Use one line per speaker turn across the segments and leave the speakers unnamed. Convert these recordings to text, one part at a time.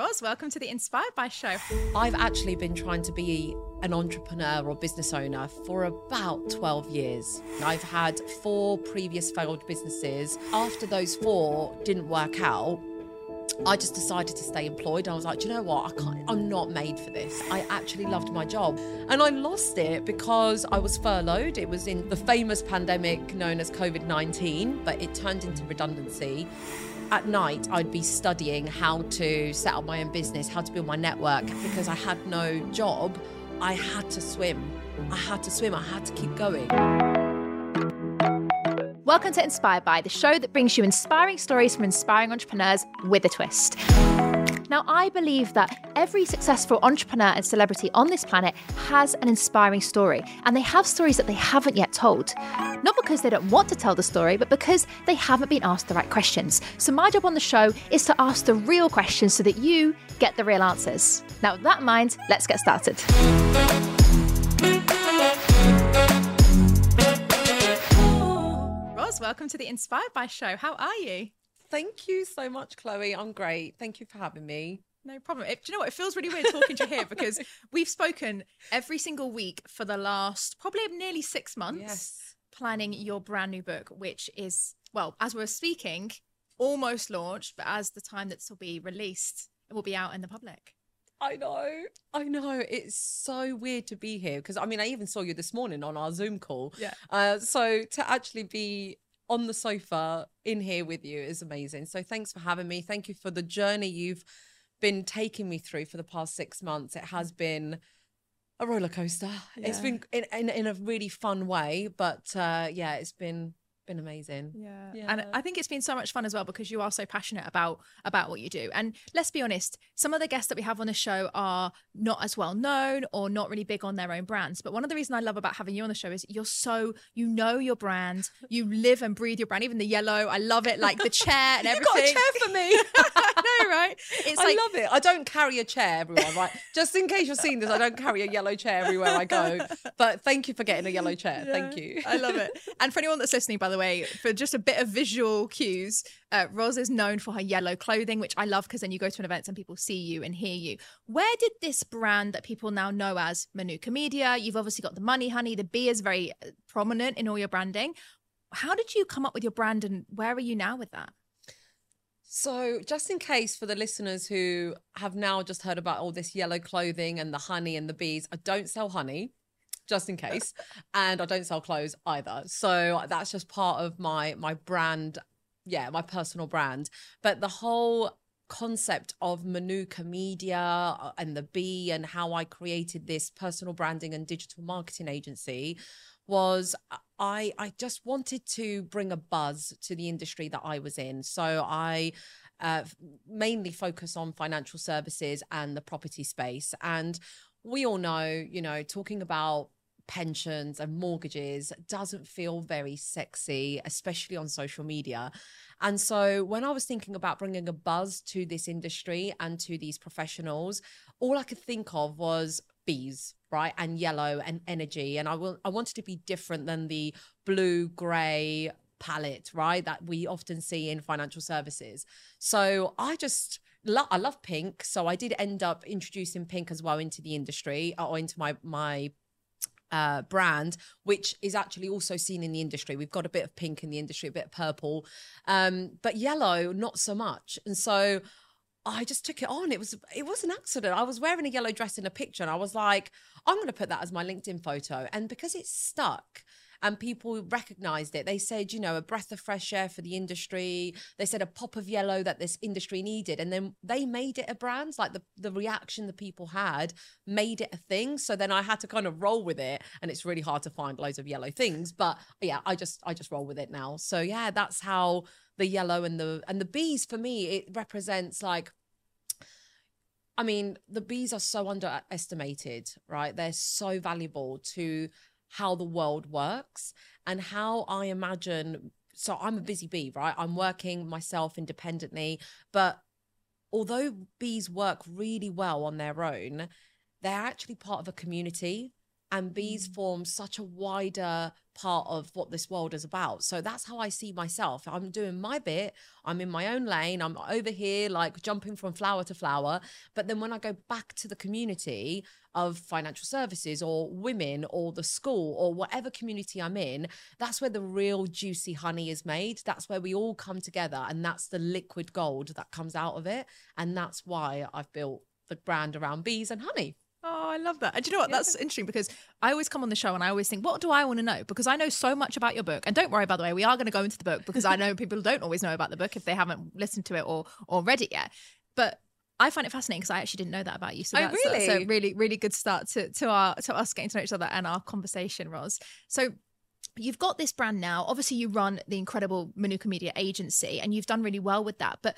Roz, welcome to the Inspired by Show.
I've actually been trying to be an entrepreneur or business owner for about 12 years. I've had four previous failed businesses. After those four didn't work out, I just decided to stay employed. I was like, you know what? I can't, I'm not made for this. I actually loved my job. And I lost it because I was furloughed. It was in the famous pandemic known as COVID 19, but it turned into redundancy at night I'd be studying how to set up my own business, how to build my network because I had no job. I had to swim. I had to swim. I had to keep going.
Welcome to Inspired By, the show that brings you inspiring stories from inspiring entrepreneurs with a twist. Now, I believe that every successful entrepreneur and celebrity on this planet has an inspiring story, and they have stories that they haven't yet told. Not because they don't want to tell the story, but because they haven't been asked the right questions. So, my job on the show is to ask the real questions so that you get the real answers. Now, with that in mind, let's get started. Roz, welcome to the Inspired by Show. How are you?
Thank you so much, Chloe. I'm great. Thank you for having me.
No problem. It, do you know what? It feels really weird talking to you here because we've spoken every single week for the last probably nearly six months,
Yes.
planning your brand new book, which is, well, as we're speaking, almost launched, but as the time that this will be released, it will be out in the public.
I know. I know. It's so weird to be here because I mean, I even saw you this morning on our Zoom call.
Yeah.
Uh, so to actually be on the sofa in here with you is amazing. So thanks for having me. Thank you for the journey you've been taking me through for the past six months. It has been a roller coaster. It's been in, in, in a really fun way, but uh, yeah, it's been been amazing.
Yeah.
Yeah.
And I think it's been so much fun as well because you are so passionate about about what you do. And let's be honest, some of the guests that we have on the show are not as well known or not really big on their own brands. But one of the reasons I love about having you on the show is you're so you know your brand, you live and breathe your brand, even the yellow. I love it, like the chair and
You
everything.
got a chair for me.
Know, right? It's
I
like
love it. I don't carry a chair everyone, right? Just in case you're seeing this, I don't carry a yellow chair everywhere I go. But thank you for getting a yellow chair. Thank you.
I love it. And for anyone that's listening, by the way, for just a bit of visual cues, uh, Roz is known for her yellow clothing, which I love because then you go to an event and people see you and hear you. Where did this brand that people now know as Manuka Media, you've obviously got the Money Honey, the bee is very uh, prominent in all your branding. How did you come up with your brand and where are you now with that?
So, just in case for the listeners who have now just heard about all this yellow clothing and the honey and the bees, I don't sell honey, just in case, and I don't sell clothes either. So that's just part of my my brand, yeah, my personal brand. But the whole concept of Manuka Media uh, and the bee and how I created this personal branding and digital marketing agency was I I just wanted to bring a buzz to the industry that I was in. So I uh, mainly focus on financial services and the property space. And we all know, you know, talking about pensions and mortgages doesn't feel very sexy, especially on social media. And so when I was thinking about bringing a buzz to this industry and to these professionals, all I could think of was bees, right? And yellow and energy. And I will I wanted to be different than the blue, grey palette, right? That we often see in financial services. So I just lo- I love pink. So I did end up introducing pink as well into the industry or into my my uh, brand, which is actually also seen in the industry. We've got a bit of pink in the industry, a bit of purple, um, but yellow not so much. And so I just took it on. It was it was an accident. I was wearing a yellow dress in a picture, and I was like, I'm going to put that as my LinkedIn photo. And because it stuck. And people recognized it. They said, you know, a breath of fresh air for the industry. They said a pop of yellow that this industry needed. And then they made it a brand. Like the, the reaction the people had made it a thing. So then I had to kind of roll with it. And it's really hard to find loads of yellow things. But yeah, I just I just roll with it now. So yeah, that's how the yellow and the and the bees for me, it represents like I mean, the bees are so underestimated, right? They're so valuable to how the world works and how I imagine. So I'm a busy bee, right? I'm working myself independently, but although bees work really well on their own, they're actually part of a community. And bees mm. form such a wider part of what this world is about. So that's how I see myself. I'm doing my bit, I'm in my own lane, I'm over here like jumping from flower to flower. But then when I go back to the community of financial services or women or the school or whatever community I'm in, that's where the real juicy honey is made. That's where we all come together and that's the liquid gold that comes out of it. And that's why I've built the brand around bees and honey.
Oh, I love that. And do you know what? That's interesting because I always come on the show and I always think, what do I want to know? Because I know so much about your book. And don't worry, by the way, we are going to go into the book because I know people don't always know about the book if they haven't listened to it or or read it yet. But I find it fascinating because I actually didn't know that about you. So
Oh,
that's,
really?
that's a really, really good start to to our to us getting to know each other and our conversation, Roz. So you've got this brand now. Obviously, you run the incredible Manuka Media agency, and you've done really well with that. But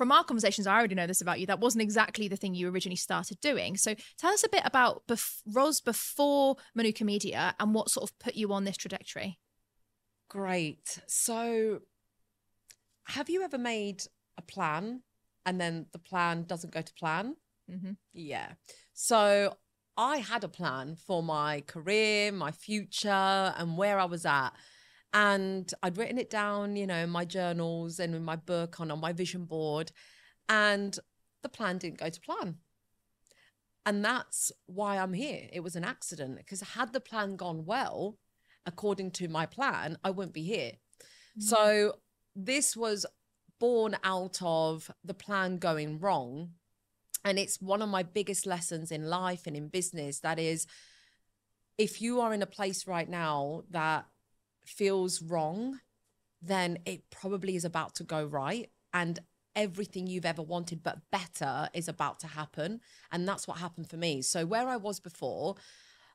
from our conversations, I already know this about you. That wasn't exactly the thing you originally started doing. So tell us a bit about bef- Ros before Manuka Media and what sort of put you on this trajectory.
Great. So, have you ever made a plan and then the plan doesn't go to plan?
Mm-hmm.
Yeah. So, I had a plan for my career, my future, and where I was at. And I'd written it down, you know, in my journals and in my book and on my vision board. And the plan didn't go to plan. And that's why I'm here. It was an accident because had the plan gone well, according to my plan, I wouldn't be here. Mm. So this was born out of the plan going wrong. And it's one of my biggest lessons in life and in business. That is, if you are in a place right now that feels wrong, then it probably is about to go right. And everything you've ever wanted but better is about to happen. And that's what happened for me. So, where I was before,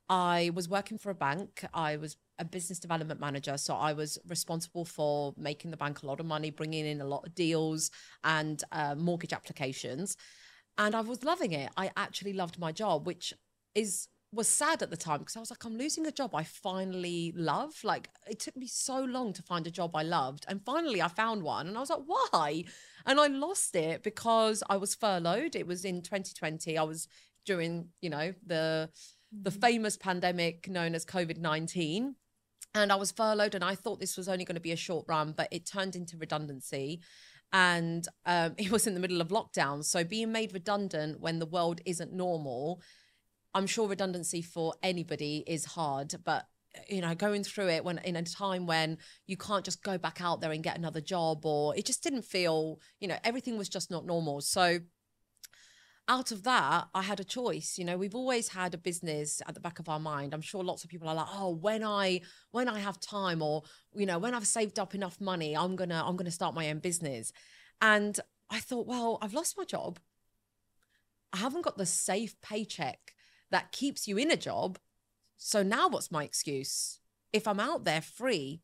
I was working for a bank. I was a business development manager. So I was responsible for making the bank a lot of money, bringing in a lot of deals and uh, mortgage applications. And I was loving it. I actually loved my job, which is was sad at the time because I was like, I'm losing a job I finally love. Like it took me so long to find a job I loved. And finally I found one. And I was like, why? And I lost it because I was furloughed. It was in 2020. I was during, you know, the the famous pandemic known as COVID 19. And I was furloughed, and I thought this was only going to be a short run, but it turned into redundancy. And um, it was in the middle of lockdown. So being made redundant when the world isn't normal, I'm sure redundancy for anybody is hard, but you know, going through it when in a time when you can't just go back out there and get another job, or it just didn't feel, you know, everything was just not normal. So out of that, I had a choice. You know, we've always had a business at the back of our mind. I'm sure lots of people are like, oh, when I when I have time, or you know, when I've saved up enough money, I'm gonna I'm gonna start my own business. And I thought, well, I've lost my job. I haven't got the safe paycheck that keeps you in a job. So now what's my excuse? If I'm out there free,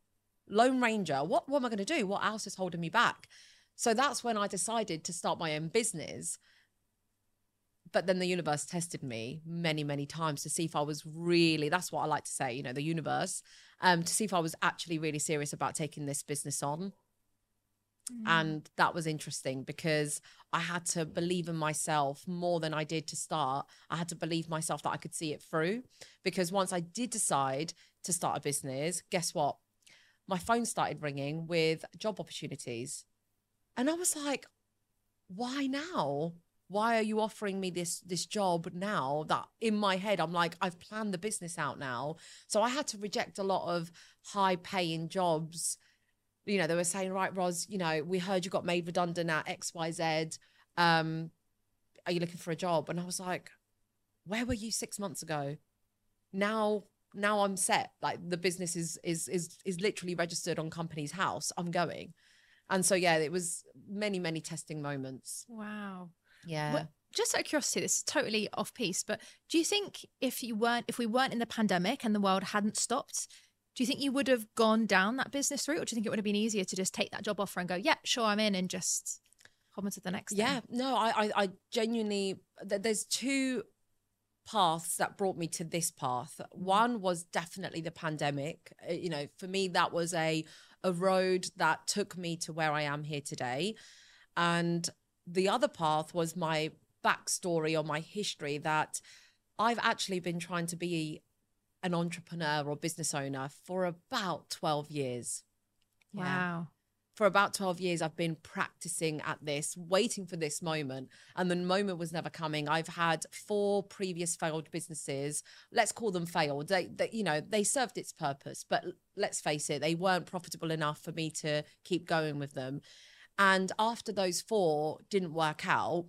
Lone Ranger, what, what am I going to do? What else is holding me back? So that's when I decided to start my own business. But then the universe tested me many, many times to see if I was really, that's what I like to say, you know, the universe, um, to see if I was actually really serious about taking this business on. Mm. And that was interesting because I had to believe in myself more than I did to start. I had to believe myself that I could see it through. Because once I did decide to start a business, guess what? My phone started ringing with job opportunities. And I was like, why now? Why are you offering me this this job now that in my head I'm like I've planned the business out now. So I had to reject a lot of high paying jobs you know, they were saying, right, Ros, you know, we heard you got made redundant at XYZ. Um, are you looking for a job? And I was like, where were you six months ago? Now, now I'm set. Like the business is is is is literally registered on Companies House. I'm going. And so yeah, it was many, many testing moments.
Wow.
Yeah.
Well, just out of curiosity, this is totally off piece, but do you think if you weren't, if we weren't in the pandemic and the world hadn't stopped, do you think you would have gone down that business route, or do you think it would have been easier to just take that job offer and go, yeah, sure, I'm in, and just hop on to the next?
Yeah,
thing?
no, I, I, I genuinely. th- There's two paths that brought me to this path. One was definitely the pandemic. Uh, You know, for me, that was a a road that took me to where I am here today, and the other path was my backstory or my history that I've actually been trying to be an entrepreneur or business owner for about 12 years. Yeah.
Wow.
For about 12 years, I've been practicing at this, waiting for this moment. And the moment was never coming. I've had four previous failed businesses. Let's call them failed. They, they, you know, they served its purpose, but let's face it, they weren't profitable enough for me to keep going with them. And after those four didn't work out,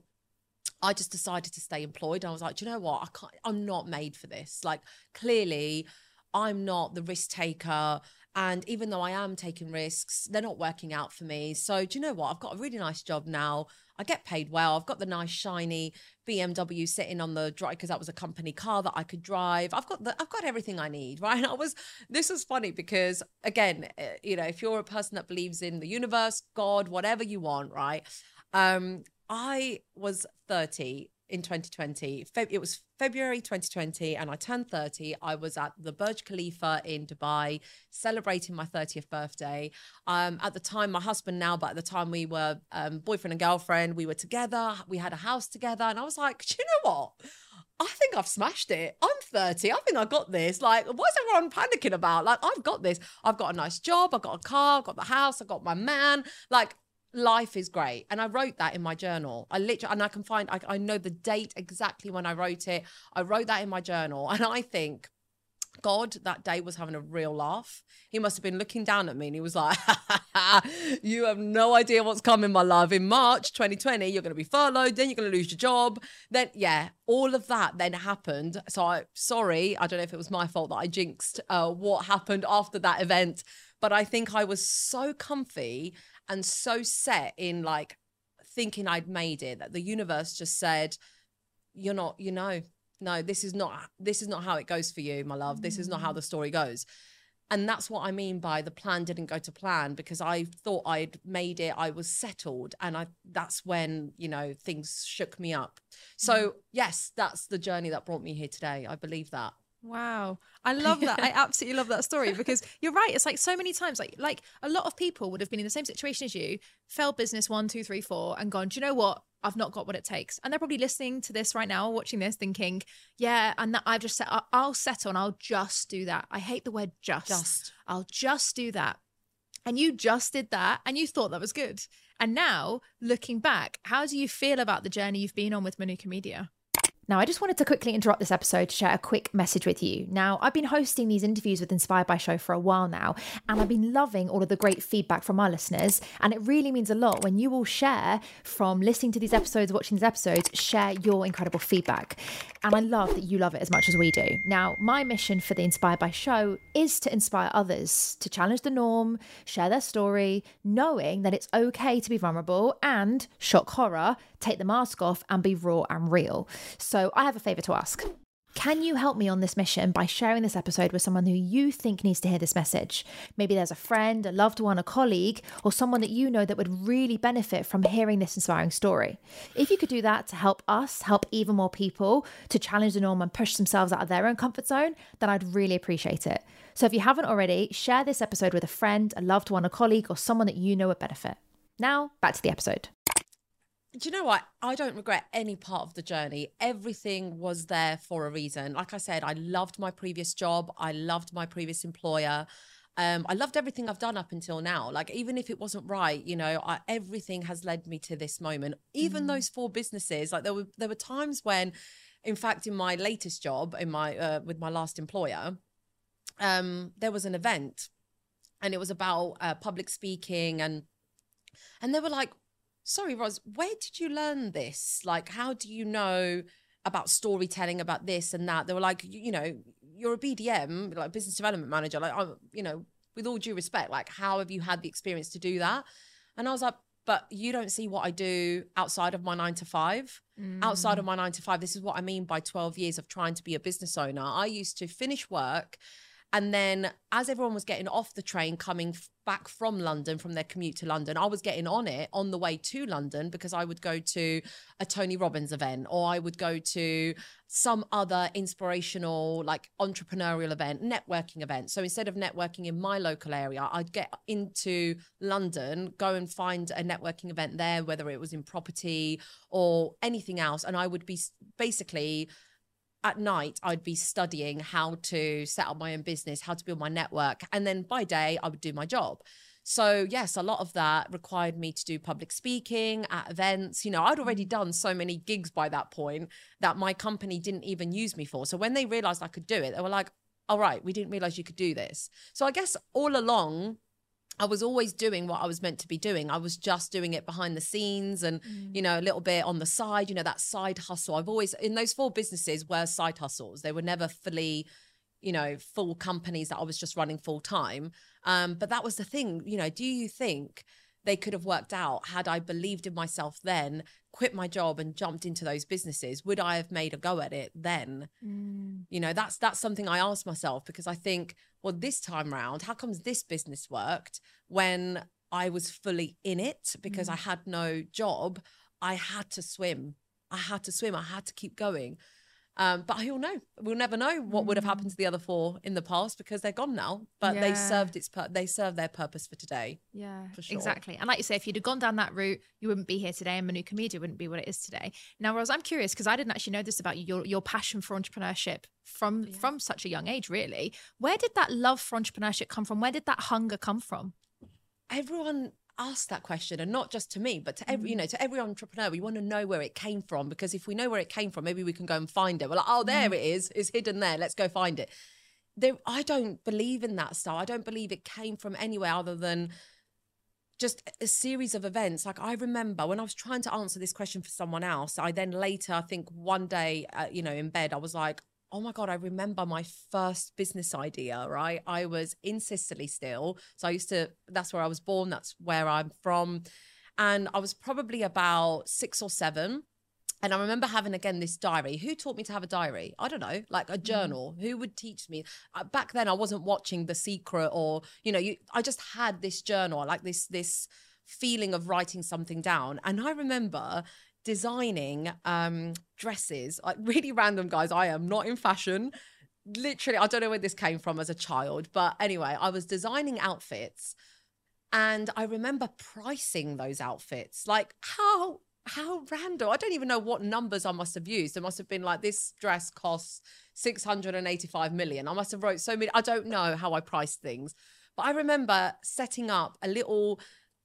I just decided to stay employed. I was like, you know what? I can't, I'm not made for this. Like, clearly, I'm not the risk taker. And even though I am taking risks, they're not working out for me. So, do you know what? I've got a really nice job now. I get paid well. I've got the nice shiny BMW sitting on the drive because that was a company car that I could drive. I've got the, I've got everything I need, right? And I was this was funny because again, eh, you know, if you're a person that believes in the universe, God, whatever you want, right? Um, I was 30 in 2020. it was February 2020, and I turned 30. I was at the Burj Khalifa in Dubai celebrating my 30th birthday. Um, at the time, my husband now, but at the time we were um, boyfriend and girlfriend. We were together. We had a house together, and I was like, you know what? I think I've smashed it. I'm 30. I think I got this. Like, what's everyone panicking about? Like, I've got this. I've got a nice job. I've got a car. I've got the house. I've got my man. Like, life is great. And I wrote that in my journal. I literally, and I can find, I, I know the date exactly when I wrote it. I wrote that in my journal. And I think, God that day was having a real laugh. He must have been looking down at me and he was like, You have no idea what's coming, my love. In March 2020, you're going to be furloughed, then you're going to lose your job. Then, yeah, all of that then happened. So, I, sorry, I don't know if it was my fault that I jinxed uh, what happened after that event, but I think I was so comfy and so set in like thinking I'd made it that the universe just said, You're not, you know, no, this is not this is not how it goes for you, my love. This is not how mm. the story goes. And that's what I mean by the plan didn't go to plan because I thought I'd made it, I was settled. And I that's when, you know, things shook me up. So mm. yes, that's the journey that brought me here today. I believe that.
Wow. I love that. I absolutely love that story because you're right. It's like so many times, like like a lot of people would have been in the same situation as you, failed business one, two, three, four, and gone, do you know what? I've not got what it takes. And they're probably listening to this right now, watching this, thinking, yeah, and that I've just said, I'll settle and I'll just do that. I hate the word just. Just. I'll just do that. And you just did that and you thought that was good. And now, looking back, how do you feel about the journey you've been on with Manuka Media? Now, I just wanted to quickly interrupt this episode to share a quick message with you. Now, I've been hosting these interviews with Inspired by Show for a while now, and I've been loving all of the great feedback from our listeners. And it really means a lot when you all share from listening to these episodes, watching these episodes, share your incredible feedback. And I love that you love it as much as we do. Now, my mission for the Inspired by Show is to inspire others to challenge the norm, share their story, knowing that it's okay to be vulnerable and shock horror, take the mask off, and be raw and real. So I have a favour to ask. Can you help me on this mission by sharing this episode with someone who you think needs to hear this message? Maybe there's a friend, a loved one, a colleague, or someone that you know that would really benefit from hearing this inspiring story. If you could do that to help us, help even more people to challenge the norm and push themselves out of their own comfort zone, then I'd really appreciate it. So if you haven't already, share this episode with a friend, a loved one, a colleague, or someone that you know would benefit. Now, back to the episode
do you know what? I don't regret any part of the journey. Everything was there for a reason. Like I said, I loved my previous job. I loved my previous employer. Um, I loved everything I've done up until now. Like even if it wasn't right, you know, I, everything has led me to this moment. Even mm. those four businesses, like there were there were times when, in fact, in my latest job, in my uh, with my last employer, um, there was an event, and it was about uh, public speaking and and they were like sorry, Ros, where did you learn this? Like, how do you know about storytelling, about this and that? They were like, you, you know, you're a BDM, like business development manager. Like, I'm, you know, with all due respect, like, how have you had the experience to do that? And I was like, but you don't see what I do outside of my nine to five. Mm. Outside of mm. my nine to five, this is what I mean by 12 years of trying to be a business owner. I used to finish work and then as everyone was getting off the train coming back from London, from their commute to London, I was getting on it on the way to London because I would go to a Tony Robbins event or I would go to some other inspirational, like entrepreneurial event, networking event. So instead of networking in my local area, I'd get into London, go and find a networking event there, whether it was in property or anything else. And I would be basically at night I'd be studying how to set up my own business, how to build my network, and then by day I would do my job. So, yes, a lot of that required me to do public speaking at events. You know, I'd already mm. done so many gigs by that point that my company didn't even use me for. So, when they realized I could do it, they were like, all right, we didn't realize you could do this. So, I guess all along, I was always doing what I was meant to be doing. I was just doing it behind the scenes and, mm. you know, a little bit on the side, you know, that side hustle. I've always, in those four businesses, were side hustles. They were never fully, you know, full companies that I was just running full time. Um, but that was the thing, you know, do you think they could have worked out had I believed in myself then, quit my job and jumped into those businesses? Would I have made a go at it then? Mm. You know, that's that's something I ask myself because I think, well, this time round, how comes this business worked when I was fully in it because mm. I had no job? I had to swim. I had to swim. I had to keep going. Um, but who'll know? We'll never know what would have happened to the other four in the past because they're gone now. But yeah. they served its pur- they served their purpose for today.
Yeah, for sure. exactly. And like you say, if you'd have gone down that route, you wouldn't be here today, and Manuka Media wouldn't be what it is today. Now, Rose, I'm curious because I didn't actually know this about you. Your your passion for entrepreneurship from yeah. from such a young age, really. Where did that love for entrepreneurship come from? Where did that hunger come from?
Everyone ask that question and not just to me but to every you mm. know to every entrepreneur we want to know where it came from because if we know where it came from maybe we can go and find it. We're like oh there mm. it is. It's hidden there. Let's go find it. There i don't believe in that style. I don't believe it came from anywhere other than just a series of events. Like i remember when i was trying to answer this question for someone else i then later i think one day uh, you know in bed i was like oh my God, I remember my first business idea, right? I was in Sicily still. So I used to, that's where I was born, that's where I'm from. And I was probably about six or seven. And I remember having again this diary. Who taught me to have a diary? I don't know, like a mm. journal. Mm. Who would teach me? Uh, back then, I wasn't watching The Secret, or you know, you, I just had this journal, like this this feeling of writing something down. And I remember designing um dresses like really random guys. I am not in fashion. Literally i don't know where this came from as a child but anyway i was designing outfits and i remember pricing those outfits. Like how how random. I don't even know what numbers i must have used. There must have been like this dress costs 685 million. I must have wrote so many i don't know how i priced things. But i remember setting up a little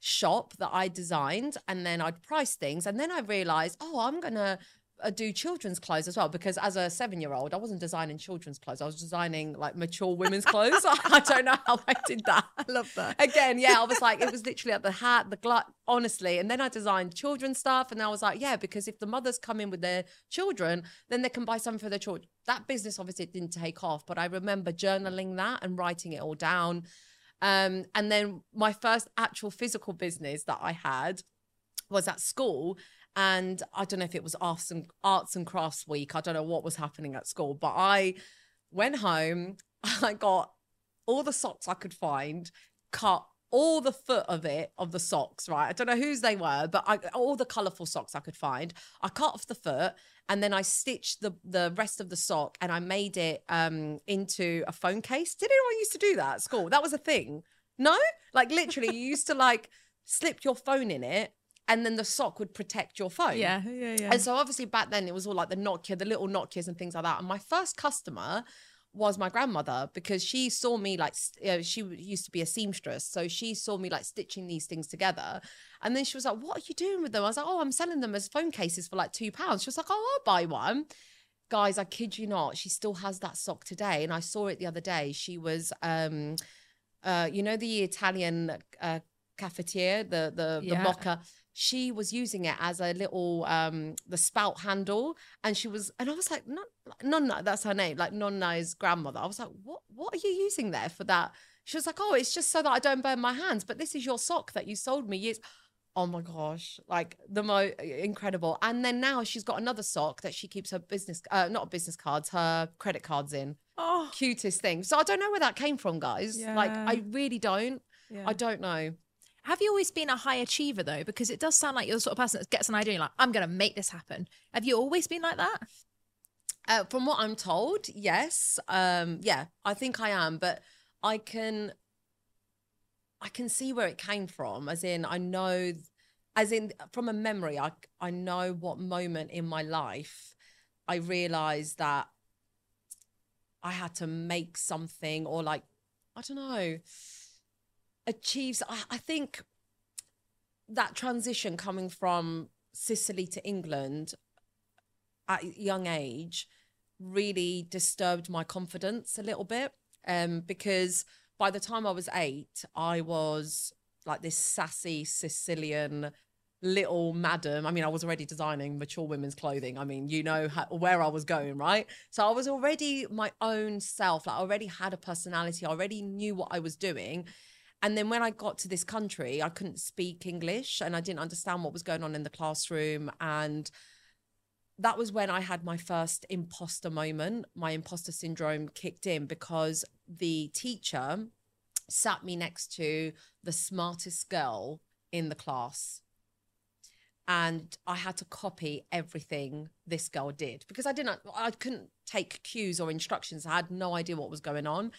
shop that I designed and then I'd price things. And then I realized, oh, I'm going to uh, do children's clothes as well because as a seven year old, I wasn't designing children's clothes. I was designing like mature women's clothes. I don't know how I did that.
I love that.
Again, yeah, I was like, it was literally at the hat, the glut, honestly. And then I designed children's stuff. And I was like, yeah, because if the mothers come in with their children, then they can buy something for their children. That business obviously didn't take off, but I remember journaling that and writing it all down. Um, and then my first actual physical business that I had was at school. And I don't know if it was arts and arts and crafts week. I don't know what was happening at school, but I went home. I got all the socks I could find, cut all the foot of it of the socks. Right, I don't know whose they were, but I, all the colourful socks I could find. I cut off the foot and then I stitched the the rest of the sock and I made it um into a phone case. Did anyone used to do that at school? That was a thing. No, like literally, you used to like slip your phone in it and then the sock would protect your phone.
Yeah, yeah, yeah.
And so obviously back then it was all like the Nokia, the little Nokias and things like that. And my first customer was my grandmother because she saw me like uh, she used to be a seamstress so she saw me like stitching these things together. And then she was like what are you doing with them? I was like oh i'm selling them as phone cases for like two pounds. She was like oh i'll buy one. Guys i kid you not she still has that sock today and i saw it the other day. She was um uh you know the italian uh cafetiere the the yeah. the moka she was using it as a little um the spout handle and she was and I was like Nonna that's her name like Nonna's grandmother. I was like what what are you using there for that? She was like oh it's just so that I don't burn my hands but this is your sock that you sold me years oh my gosh like the most incredible. And then now she's got another sock that she keeps her business uh not business cards her credit cards in. Oh. Cutest thing. So I don't know where that came from guys. Yeah. like I really don't. Yeah. I don't know
have you always been a high achiever though? Because it does sound like you're the sort of person that gets an idea and like, I'm going to make this happen. Have you always been like that?
Uh, from what I'm told, yes. Um, yeah, I think I am, but I can, I can see where it came from. As in, I know, as in from a memory, I I know what moment in my life I realized that I had to make something or like, I don't know, achieves. I, I think that transition coming from Sicily to England at a young age really disturbed my confidence a little bit um, because by the time I was eight, I was like this sassy Sicilian little madam. I mean, I was already designing mature women's clothing. I mean, you know how, where I was going, right? So I was already my own self. Like, I already had a personality. I already knew what I was doing. And then when I got to this country, I couldn't speak English and I didn't understand what was going on in the classroom. And that was when I had my first imposter moment. My imposter syndrome kicked in because the teacher sat me next to the smartest girl in the class. And I had to copy everything this girl did because I didn't, I couldn't take cues or instructions. I had no idea what was going on.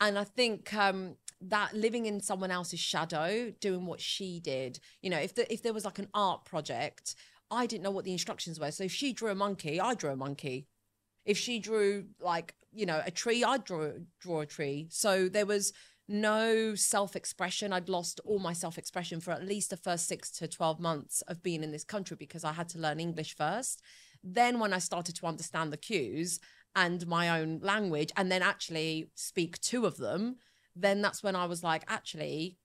And I think um, that living in someone else's shadow, doing what she did, you know, if the, if there was like an art project, I didn't know what the instructions were. So if she drew a monkey, I drew a monkey. If she drew like you know a tree, I draw draw a tree. So there was no self expression. I'd lost all my self expression for at least the first six to 12 months of being in this country because I had to learn English first. Then, when I started to understand the cues and my own language and then actually speak two of them, then that's when I was like, actually,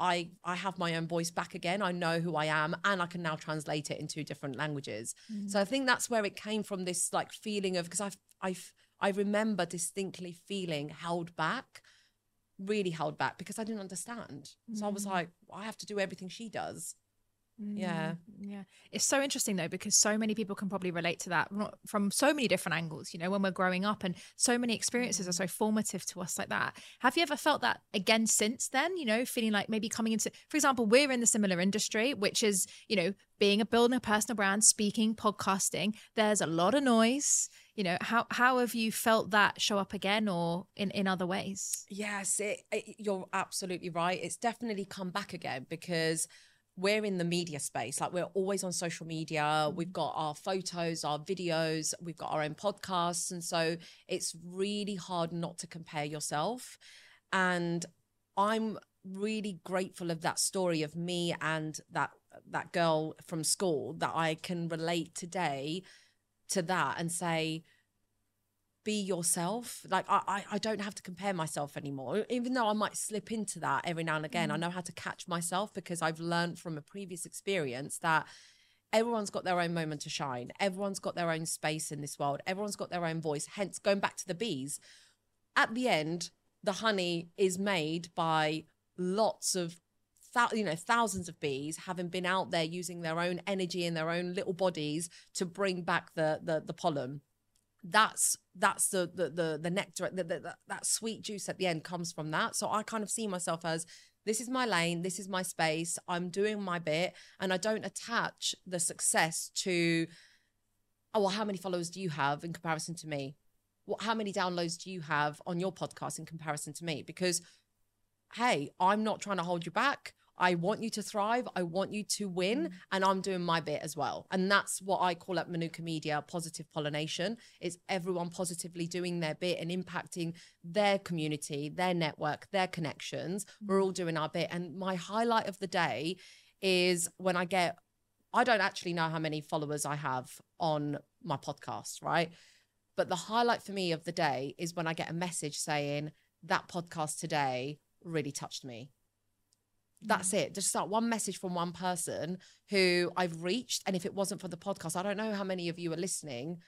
I I have my own voice back again. I know who I am and I can now translate it into different languages. Mm-hmm. So I think that's where it came from this like feeling of because I've I've I remember distinctly feeling held back really held back because I didn't understand. So mm. I was mm. like, I have to do everything she does. Mm, yeah.
Yeah. It's so interesting though, because so many people can probably relate to that from so many different angles, you know, when we're growing up and so many experiences are so formative to us like that. Have you ever felt that again since then, you know, feeling like maybe coming into, for example, we're in the similar industry, which is, you know, being a building a personal brand, speaking, podcasting, there's a lot of noise. You know, how how have you felt that show up again or in in other ways?
Yes, it, it, you're absolutely right. It's definitely come back again because we're in the media space. Like we're always on social media. We've mm. got our photos, our videos, we've got our own podcasts. And so it's really hard not to compare yourself. And I'm really grateful of that story of me and that that girl from school that I can relate today to that and say, be yourself. Like I, I, don't have to compare myself anymore, even though I might slip into that every now and again. Mm. I know how to catch myself because I've learned from a previous experience that everyone's got their own moment to shine. Everyone's got their own space in this world. Everyone's got their own voice. Hence, going back to the bees, at the end, the honey is made by lots of you know thousands of bees having been out there using their own energy in their own little bodies to bring back the the, the pollen that's that's the the the, the nectar the, the, that sweet juice at the end comes from that. So i kind of see myself as this is my lane this is my space i'm doing my bit and i don't attach the success to oh well how many followers do you have in comparison to me? What how many downloads do you have on your podcast in comparison to me? Because hey i'm not trying to hold you back I want you to thrive. I want you to win. Mm. And I'm doing my bit as well. And that's what I call at Manuka Media positive pollination. It's everyone positively doing their bit and impacting their community, their network, their connections. Mm. We're all doing our bit. And my highlight of the day is when I get, I don't actually know how many followers I have on my podcast, right? But the highlight for me of the day is when I get a message saying that podcast today really touched me that's it. Just start one message from one person who I've reached. And if it wasn't for the podcast, I don't know how many of you are listening,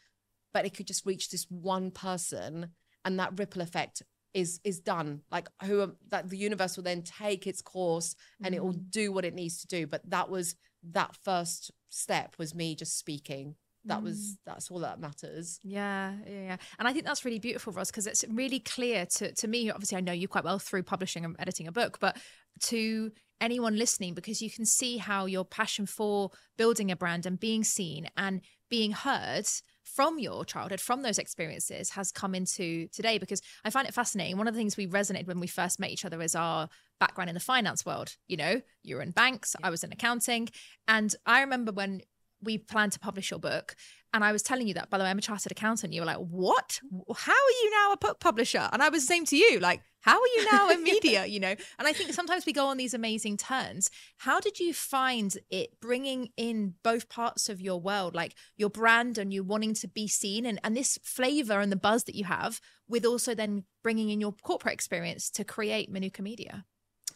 but it could just reach this one person and that ripple effect is is done like who that the universe will then take its course and mm-hmm. it will mm-hmm. do what it needs to do but that was that first step was me just speaking that was mm. that's all that matters
yeah yeah and i think that's really beautiful for us because it's really clear to to me obviously i know you quite well through publishing and editing a book but to anyone listening because you can see how your passion for building a brand and being seen and being heard from your childhood, from those experiences, has come into today. Because I find it fascinating. One of the things we resonated when we first met each other is our background in the finance world. You know, you were in banks, I was in accounting. And I remember when we planned to publish your book And I was telling you that, by the way, I'm a chartered accountant. You were like, what? How are you now a book publisher? And I was the same to you. Like, how are you now in media? You know? And I think sometimes we go on these amazing turns. How did you find it bringing in both parts of your world, like your brand and you wanting to be seen and, and this flavor and the buzz that you have, with also then bringing in your corporate experience to create Manuka Media?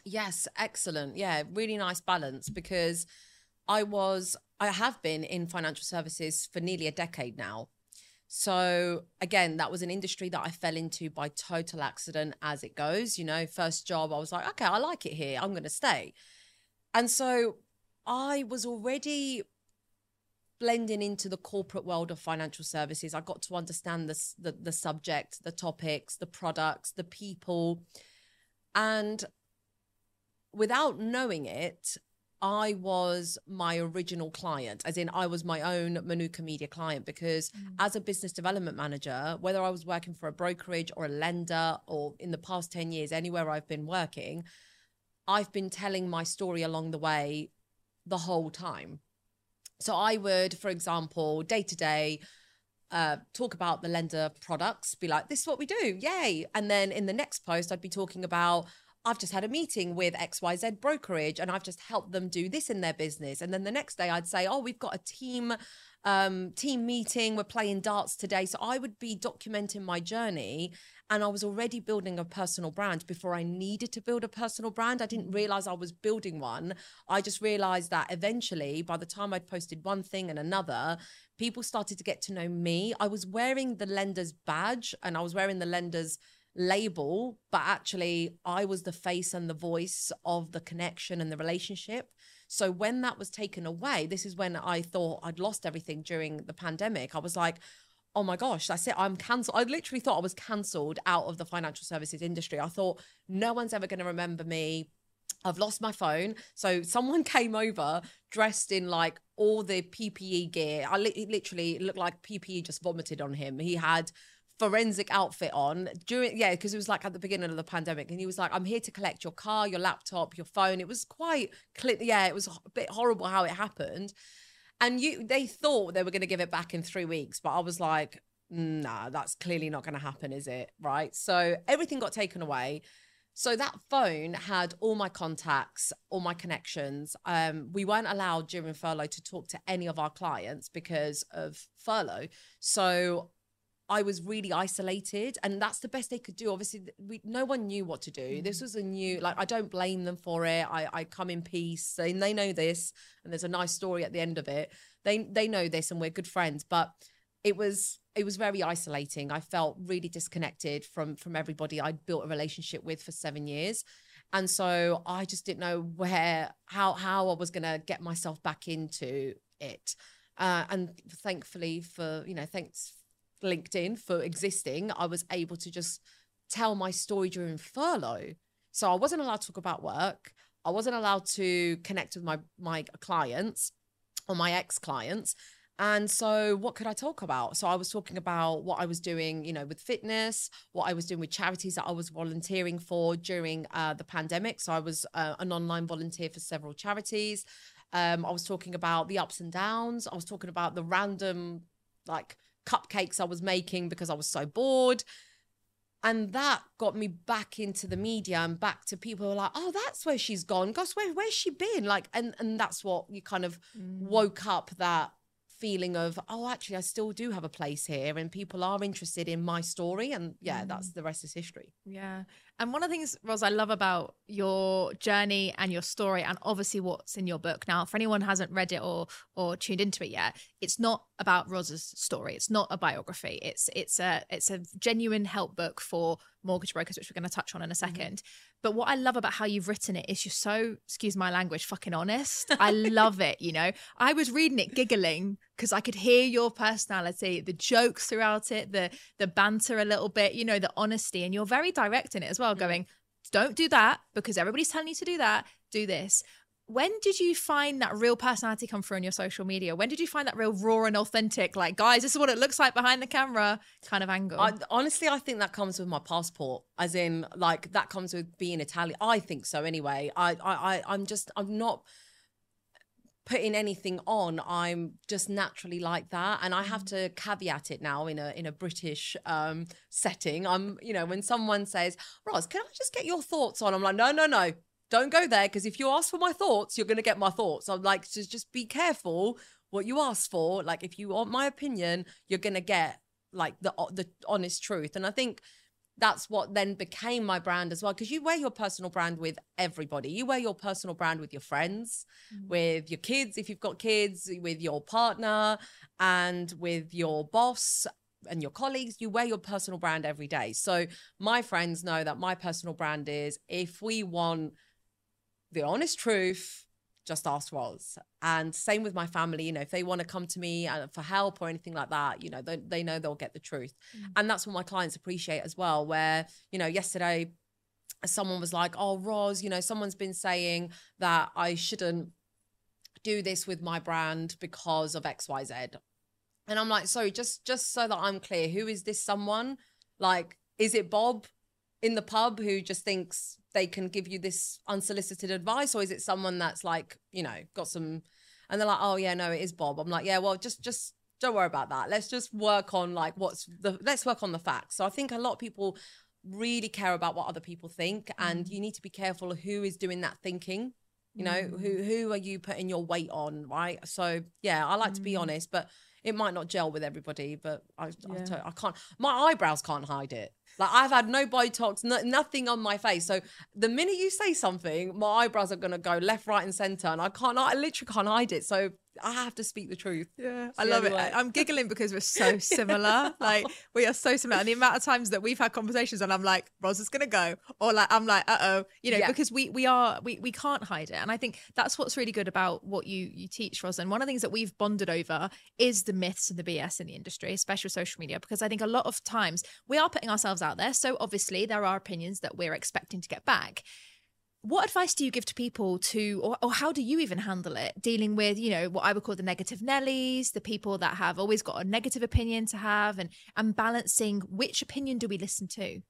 Yes, excellent. Yeah, really nice balance because I was, I have been in financial services for nearly a decade now. So again, that was an industry that I fell into by total accident as it goes. You know, first job, I was like, okay, I like it here. I'm going to stay. And so I was already blending into the corporate world of financial services. I got to understand the, the, the subject, the topics, the products, the people. And without knowing it, I was my original client, as in I was my own Manuka Media client, because mm. as a business development manager, whether I was working for a brokerage or a lender, or in the past 10 years, anywhere I've been working, I've been telling my story along the way the whole time. So I would, for example, day to day, uh, talk about the lender products, be like, this is what we do, yay. And then in the next post, I'd be talking about, I've just had a meeting with XYZ brokerage and I've just helped them do this in their business. And then the next day I'd say, oh, we've got a team um team meeting. We're playing darts today. So i would be documenting my journey and i was already building a personal brand. Before i needed to build a personal brand i didn't realize i was building one. I just realized that eventually by the time i'd posted one thing and another people started to get to know me. I was wearing the lender's badge and i was wearing the lender's label, but actually I was the face and the voice of the connection and the relationship. So when that was taken away, this is when I thought I'd lost everything during the pandemic. I was like, oh my gosh, that's it. I'm cancelled. I literally thought I was cancelled out of the financial services industry. I thought no one's ever going to remember me. I've lost my phone. So someone came over dressed in like all the PPE gear. I li- literally looked like PPE just vomited on him. He had forensic outfit on during yeah because it was like at the beginning of the pandemic and he was like i'm here to collect your car your laptop your phone. It was quite yeah it was a bit horrible how it happened. And you they thought they were going to give it back in three weeks but i was like nah that's clearly not going to happen is it? Right? So everything got taken away. So that phone had all my contacts, all my connections. Um, we weren't allowed during furlough to talk to any of our clients because of furlough. So I was really isolated, and that's the best they could do. Obviously, we no one knew what to do. Mm. This was a new, like I don't blame them for it. I I come in peace, and they know this, and there's a nice story at the end of it. They they know this, and we're good friends. But it was it was very isolating. I felt really disconnected from from everybody I'd built a relationship with for seven years, and so I just didn't know where how how I was gonna get myself back into it. Uh, and thankfully for you know thanks LinkedIn for existing, I was able to just tell my story during furlough. So I wasn't allowed to talk about work. I wasn't allowed to connect with my my clients or my ex clients. And so, what could I talk about? So, I was talking about what I was doing, you know, with fitness, what I was doing with charities that I was volunteering for during uh, the pandemic. So, I was uh, an online volunteer for several charities. Um, I was talking about the ups and downs. I was talking about the random, like, cupcakes I was making because I was so bored. And that got me back into the media and back to people who are like, oh, that's where she's gone. Gosh, where, where's she been? Like, and and that's what you kind of mm. woke up that feeling of, oh, actually, I still do have a place here and people are interested in my story. And yeah, mm. that's the rest is history.
Yeah. And one of the things, Ros, I love about your journey and your story, and obviously what's in your book. Now, for anyone who hasn't read it or or tuned into it yet, it's not about Ros's story. It's not a biography. It's it's a it's a genuine help book for mortgage brokers, which we're going to touch on in a 2nd mm-hmm. But what I love about how you've written it is you're so, excuse my language, fucking honest. I love it. You know, I was reading it giggling because I could hear your personality, the jokes throughout it, the the banter a little bit, you know, the honesty, and you're very direct in it as well, mm. going, don't do that because everybody's telling you to do that. Do this when did you find that real personality come through on your social media? When did you find that real raw and authentic, like, guys, this is what it looks like behind the camera kind of angle?
I, honestly, I think that comes with my passport, as in, like, that comes with being Italian. I think so anyway. I, I, I I'm just, I'm not putting anything on, I'm just naturally like that, and I have to caveat it now in a in a British um, setting. I'm, you know, when someone says, "Roz, can I just get your thoughts on?" I'm like, "No, no, no." Don't go there because if you ask for my thoughts, you're going to get my thoughts. I'm like, just just be careful what you ask for. Like, if you want my opinion, you're going to get like the the honest truth. And I think that's what then became my brand as well because you wear your personal brand with everybody. You wear your personal brand with your friends mm. with your kids if you've got kids with your partner and with your boss and your colleagues. You wear your personal brand every day. So my friends know that my personal brand is if we want the honest truth just ask Roz. And same with my family, you know, if they want to come to me uh, for help or anything like that, you know, they, they know they'll get the truth. Mm. And that's what my clients appreciate as well. Where, you know, yesterday someone was like, oh, Roz, you know, someone's been saying that I shouldn't do this with my brand because of XYZ. And I'm like, sorry, just just so that I'm clear, who is this someone? Like, is it Bob in the pub who just thinks they can give you this unsolicited advice or is it someone that's like you know got some and they're like oh yeah no it is bob i'm like yeah well just just don't worry about that let's just work on like what's the let's work on the facts so i think a lot of people really care about what other people think and mm. you need to be careful who is doing that thinking you know mm. who who are you putting your weight on right so yeah i like mm. to be mm. honest but it might not gel with everybody but I, yeah. I, I can't my eyebrows can't hide it like I've had no Botox, no, nothing on my face. So the minute you say something, my eyebrows are gonna go left, right, and center, and I can't. I literally can't hide it. So I have to speak the truth.
Yeah, I love it. I'm giggling because we're so similar. like we are so similar. And the amount of times that we've had conversations and I'm like, Roz is gonna go, or like I'm like, uh oh, you know, yeah. because we we are we we can't hide it. And I think that's what's really good about what you you teach, Roz. And one of the things that we've bonded over is the myths and the BS in the industry, especially social media, because I think a lot of times we are putting ourselves out there. So obviously there are opinions that we're expecting to get back what advice do you give to people to or, or, how do you even handle it? Dealing with you know what i would call the negative nellies the people that have always got a negative opinion to have and and balancing which opinion do we listen to?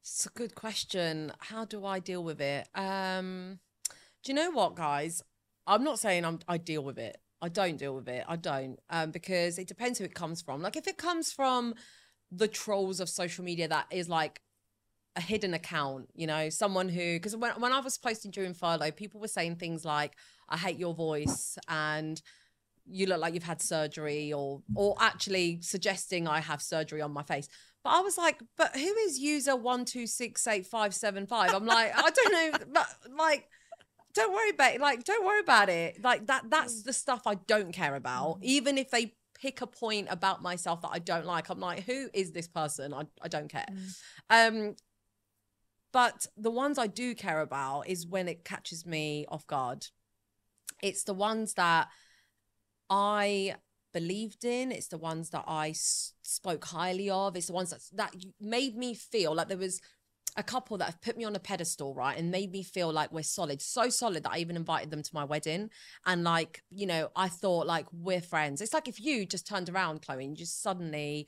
It's a good question. How do i deal with it? Um do you know what guys? I'm not saying I'm, i deal with it. I don't deal with it. I don't um because it depends who it comes from. Like if it comes from the trolls of social media that is like a hidden account, you know, someone who, because when, when I was posting during furlough, people were saying things like, I hate your voice and you look like you've had surgery or, or actually suggesting I have surgery on my face. But I was like, but who is user one two six eight five seven five? I'm like, I don't know, but like, don't worry about it. Like, don't worry about it. Like that. That's the stuff I don't care about. Mm. Even if they pick a point about myself that I don't like, I'm like, who is this person? I, I don't care. Mm. Um, but the ones I do care about is when it catches me off guard. It's the ones that I believed in. It's the ones that I s- spoke highly of. It's the ones that that made me feel like there was a couple that have put me on a pedestal, right, and made me feel like we're solid, so solid that I even invited them to my wedding. And like, you know, I thought like we're friends. It's like if you just turned around, Chloe, and just suddenly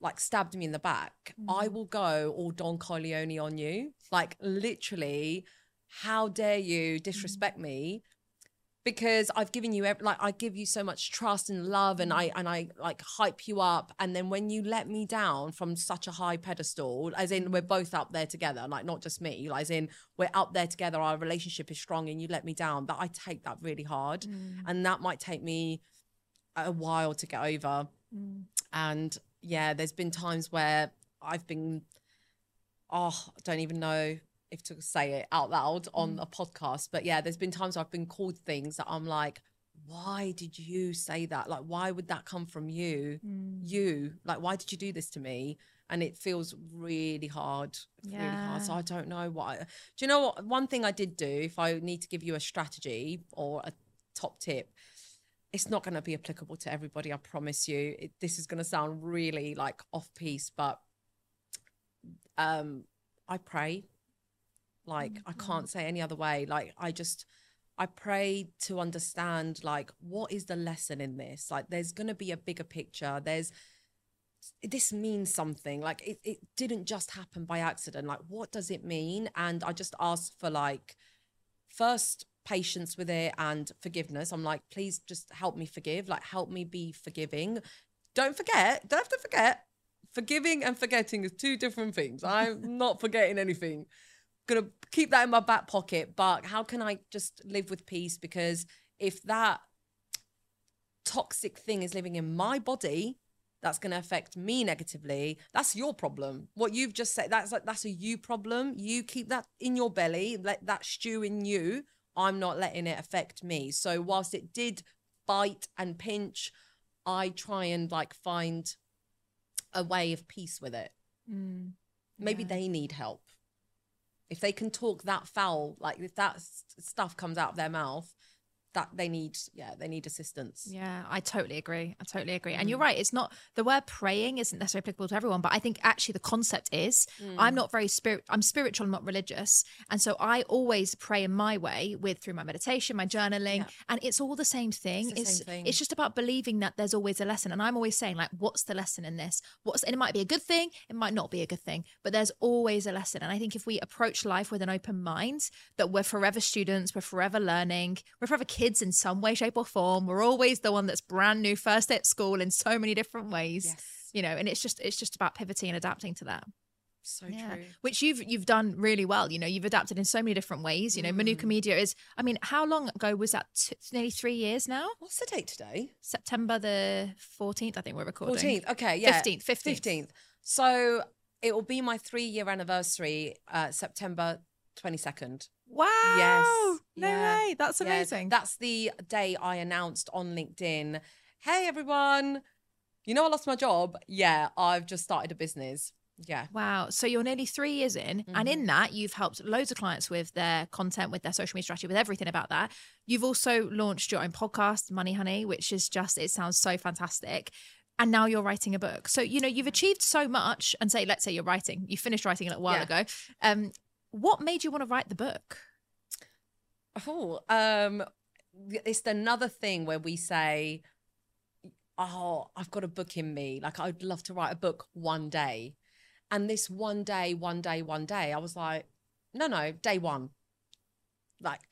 like stabbed me in the back, mm. I will go all Don Corleone on you. Like literally, how dare you disrespect mm. me? Because I've given you like I give you so much trust and love, and I mm. and I like hype you up, and then when you let me down from such a high pedestal, as in we're both up there together, like not just me, like as in we're up there together, our relationship is strong, and you let me down. That I take that really hard, mm. and that might take me a while to get over. Mm. And yeah, there's been times where I've been, oh, I don't even know if to say it out loud on mm. a podcast, but yeah, there's been times I've been called things that I'm like, why did you say that? Like, why would that come from you? Mm. You, like, why did you do this to me? And it feels really hard, yeah. really hard. So I don't know why. Do you know what? One thing I did do, if I need to give you a strategy or a top tip, it's not going to be applicable to everybody. I promise you. It, this is going to sound really like off piece, but um, I pray. Like mm-hmm. I can't say any other way. Like I just, I pray to understand like what is the lesson in this. Like there's going to be a bigger picture. There's this means something. Like it, it didn't just happen by accident. Like what does it mean? And I just ask for like first patience with it and forgiveness. I'm like, please just help me forgive, like help me be forgiving. Don't forget, don't have to forget. Forgiving and forgetting is two different things. I'm not forgetting anything. Gonna keep that in my back pocket, but how can I just live with peace? Because if that toxic thing is living in my body, that's going to affect me negatively that's your problem what you've just said that's like that's a you problem you keep that in your belly let that stew in you i'm not letting it affect me. So whilst it did bite and pinch i try and like find a way of peace with it. Mm, maybe yeah. they need help. If they can talk that foul like if that stuff comes out of their mouth that they need yeah they need assistance
yeah i totally agree i totally agree and you're mm. right it's not the word praying isn't necessarily applicable to everyone but i think actually the concept is mm. i'm not very spirit i'm spiritual i'm not religious and so i always pray in my way with through my meditation my journaling yeah. and it's all the same thing
it's,
it's,
same thing.
it's just about believing that there's always a lesson and i'm always saying like what's the lesson in this what's and it might be a good thing it might not be a good thing but there's always a lesson and i think if we approach life with an open mind that we're forever students we're forever learning we're forever kids in some way, shape, or form. We're always the one that's brand new, first at school in so many different ways. Yes. You know, and it's just it's just about pivoting and adapting to that.
So yeah. true.
Which you've you've done really well. You know, you've adapted in so many different ways. You know, mm. Manuka Media is. I mean, how long ago was that? T- nearly three years now.
What's the date today?
September the fourteenth. I think we're recording.
Fourteenth. Okay. Yeah.
Fifteenth.
Fifteenth. So it will be my three year anniversary, uh, September twenty second.
Wow.
Yes.
No yeah. way. That's amazing.
That's the day I announced on LinkedIn, hey, everyone, you know, I lost my job. Yeah, I've just started a business. Yeah.
Wow. So you're nearly three years in, mm-hmm. and in mm-hmm. that, you've helped loads of clients with their content, with their social media strategy, with everything about that. You've also launched your own podcast, Money Honey, which is just, it sounds so fantastic. And now you're writing a book. So, you know, you've achieved so much, and say, let's say you're writing, you finished writing a little while yeah. ago. Um, what made you want to write the book?
Oh, um, it's another thing where we say, "Oh, I've got a book in me. Like I'd love to write a book one day." And this one day, one day, one day, I was like, "No, no, day one." Like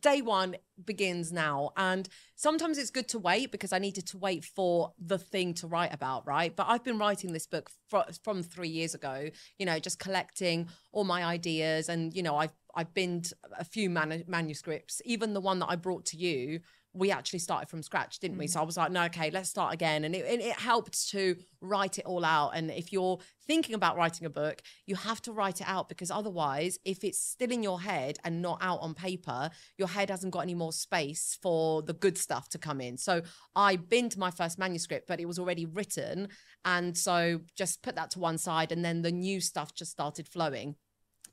day one begins now. And sometimes it's good to wait because I needed to wait for the thing to write about, right? But I've been writing this book fr- from three years ago, you know, just collecting all my ideas. And, you know, I've, I've binned a few man- manuscripts, even the one that I brought to you we actually started from scratch, didn't we? Mm. So I was like, no, okay, let's start again. And it, it helped to write it all out. And if you're thinking about writing a book, you have to write it out because otherwise, if it's still in your head and not out on paper, your head hasn't got any more space for the good stuff to come in. So I binned my first manuscript, but it was already written. And so just put that to one side. And then the new stuff just started flowing.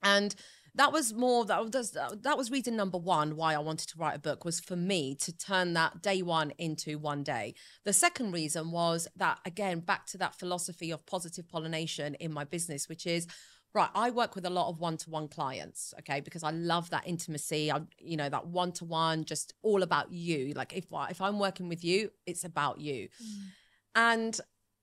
And that was more that was that was reason number one why I wanted to write a book was for me to turn that day one into one day. The second reason was that again back to that philosophy of positive pollination in my business, which is right i work with a lot of one-to-one clients okay because i love that intimacy i you know that one-to-one just all about you like if if i'm working with you it's about you mm. and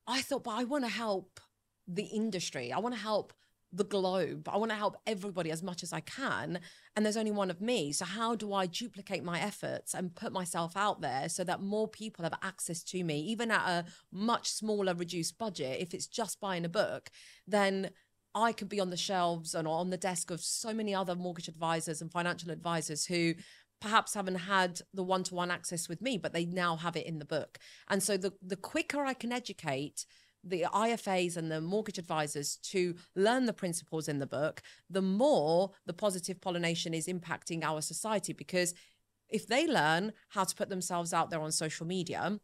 i thought but i want to help the industry i want to help the globe. I want to help everybody as much as I can. And there's only one of me. So, how do I duplicate my efforts and put myself out there so that more people have access to me, even at a much smaller, reduced budget? If it's just buying a book, then I could be on the shelves and on the desk of so many other mortgage advisors and financial advisors who perhaps haven't had the one-to-one access with me but they now have it in the book and so the the quicker i can educate the IFAs and the mortgage advisors to learn the principles in the book, the more the positive pollination is impacting our society. Because if they learn how to put themselves out there on social media,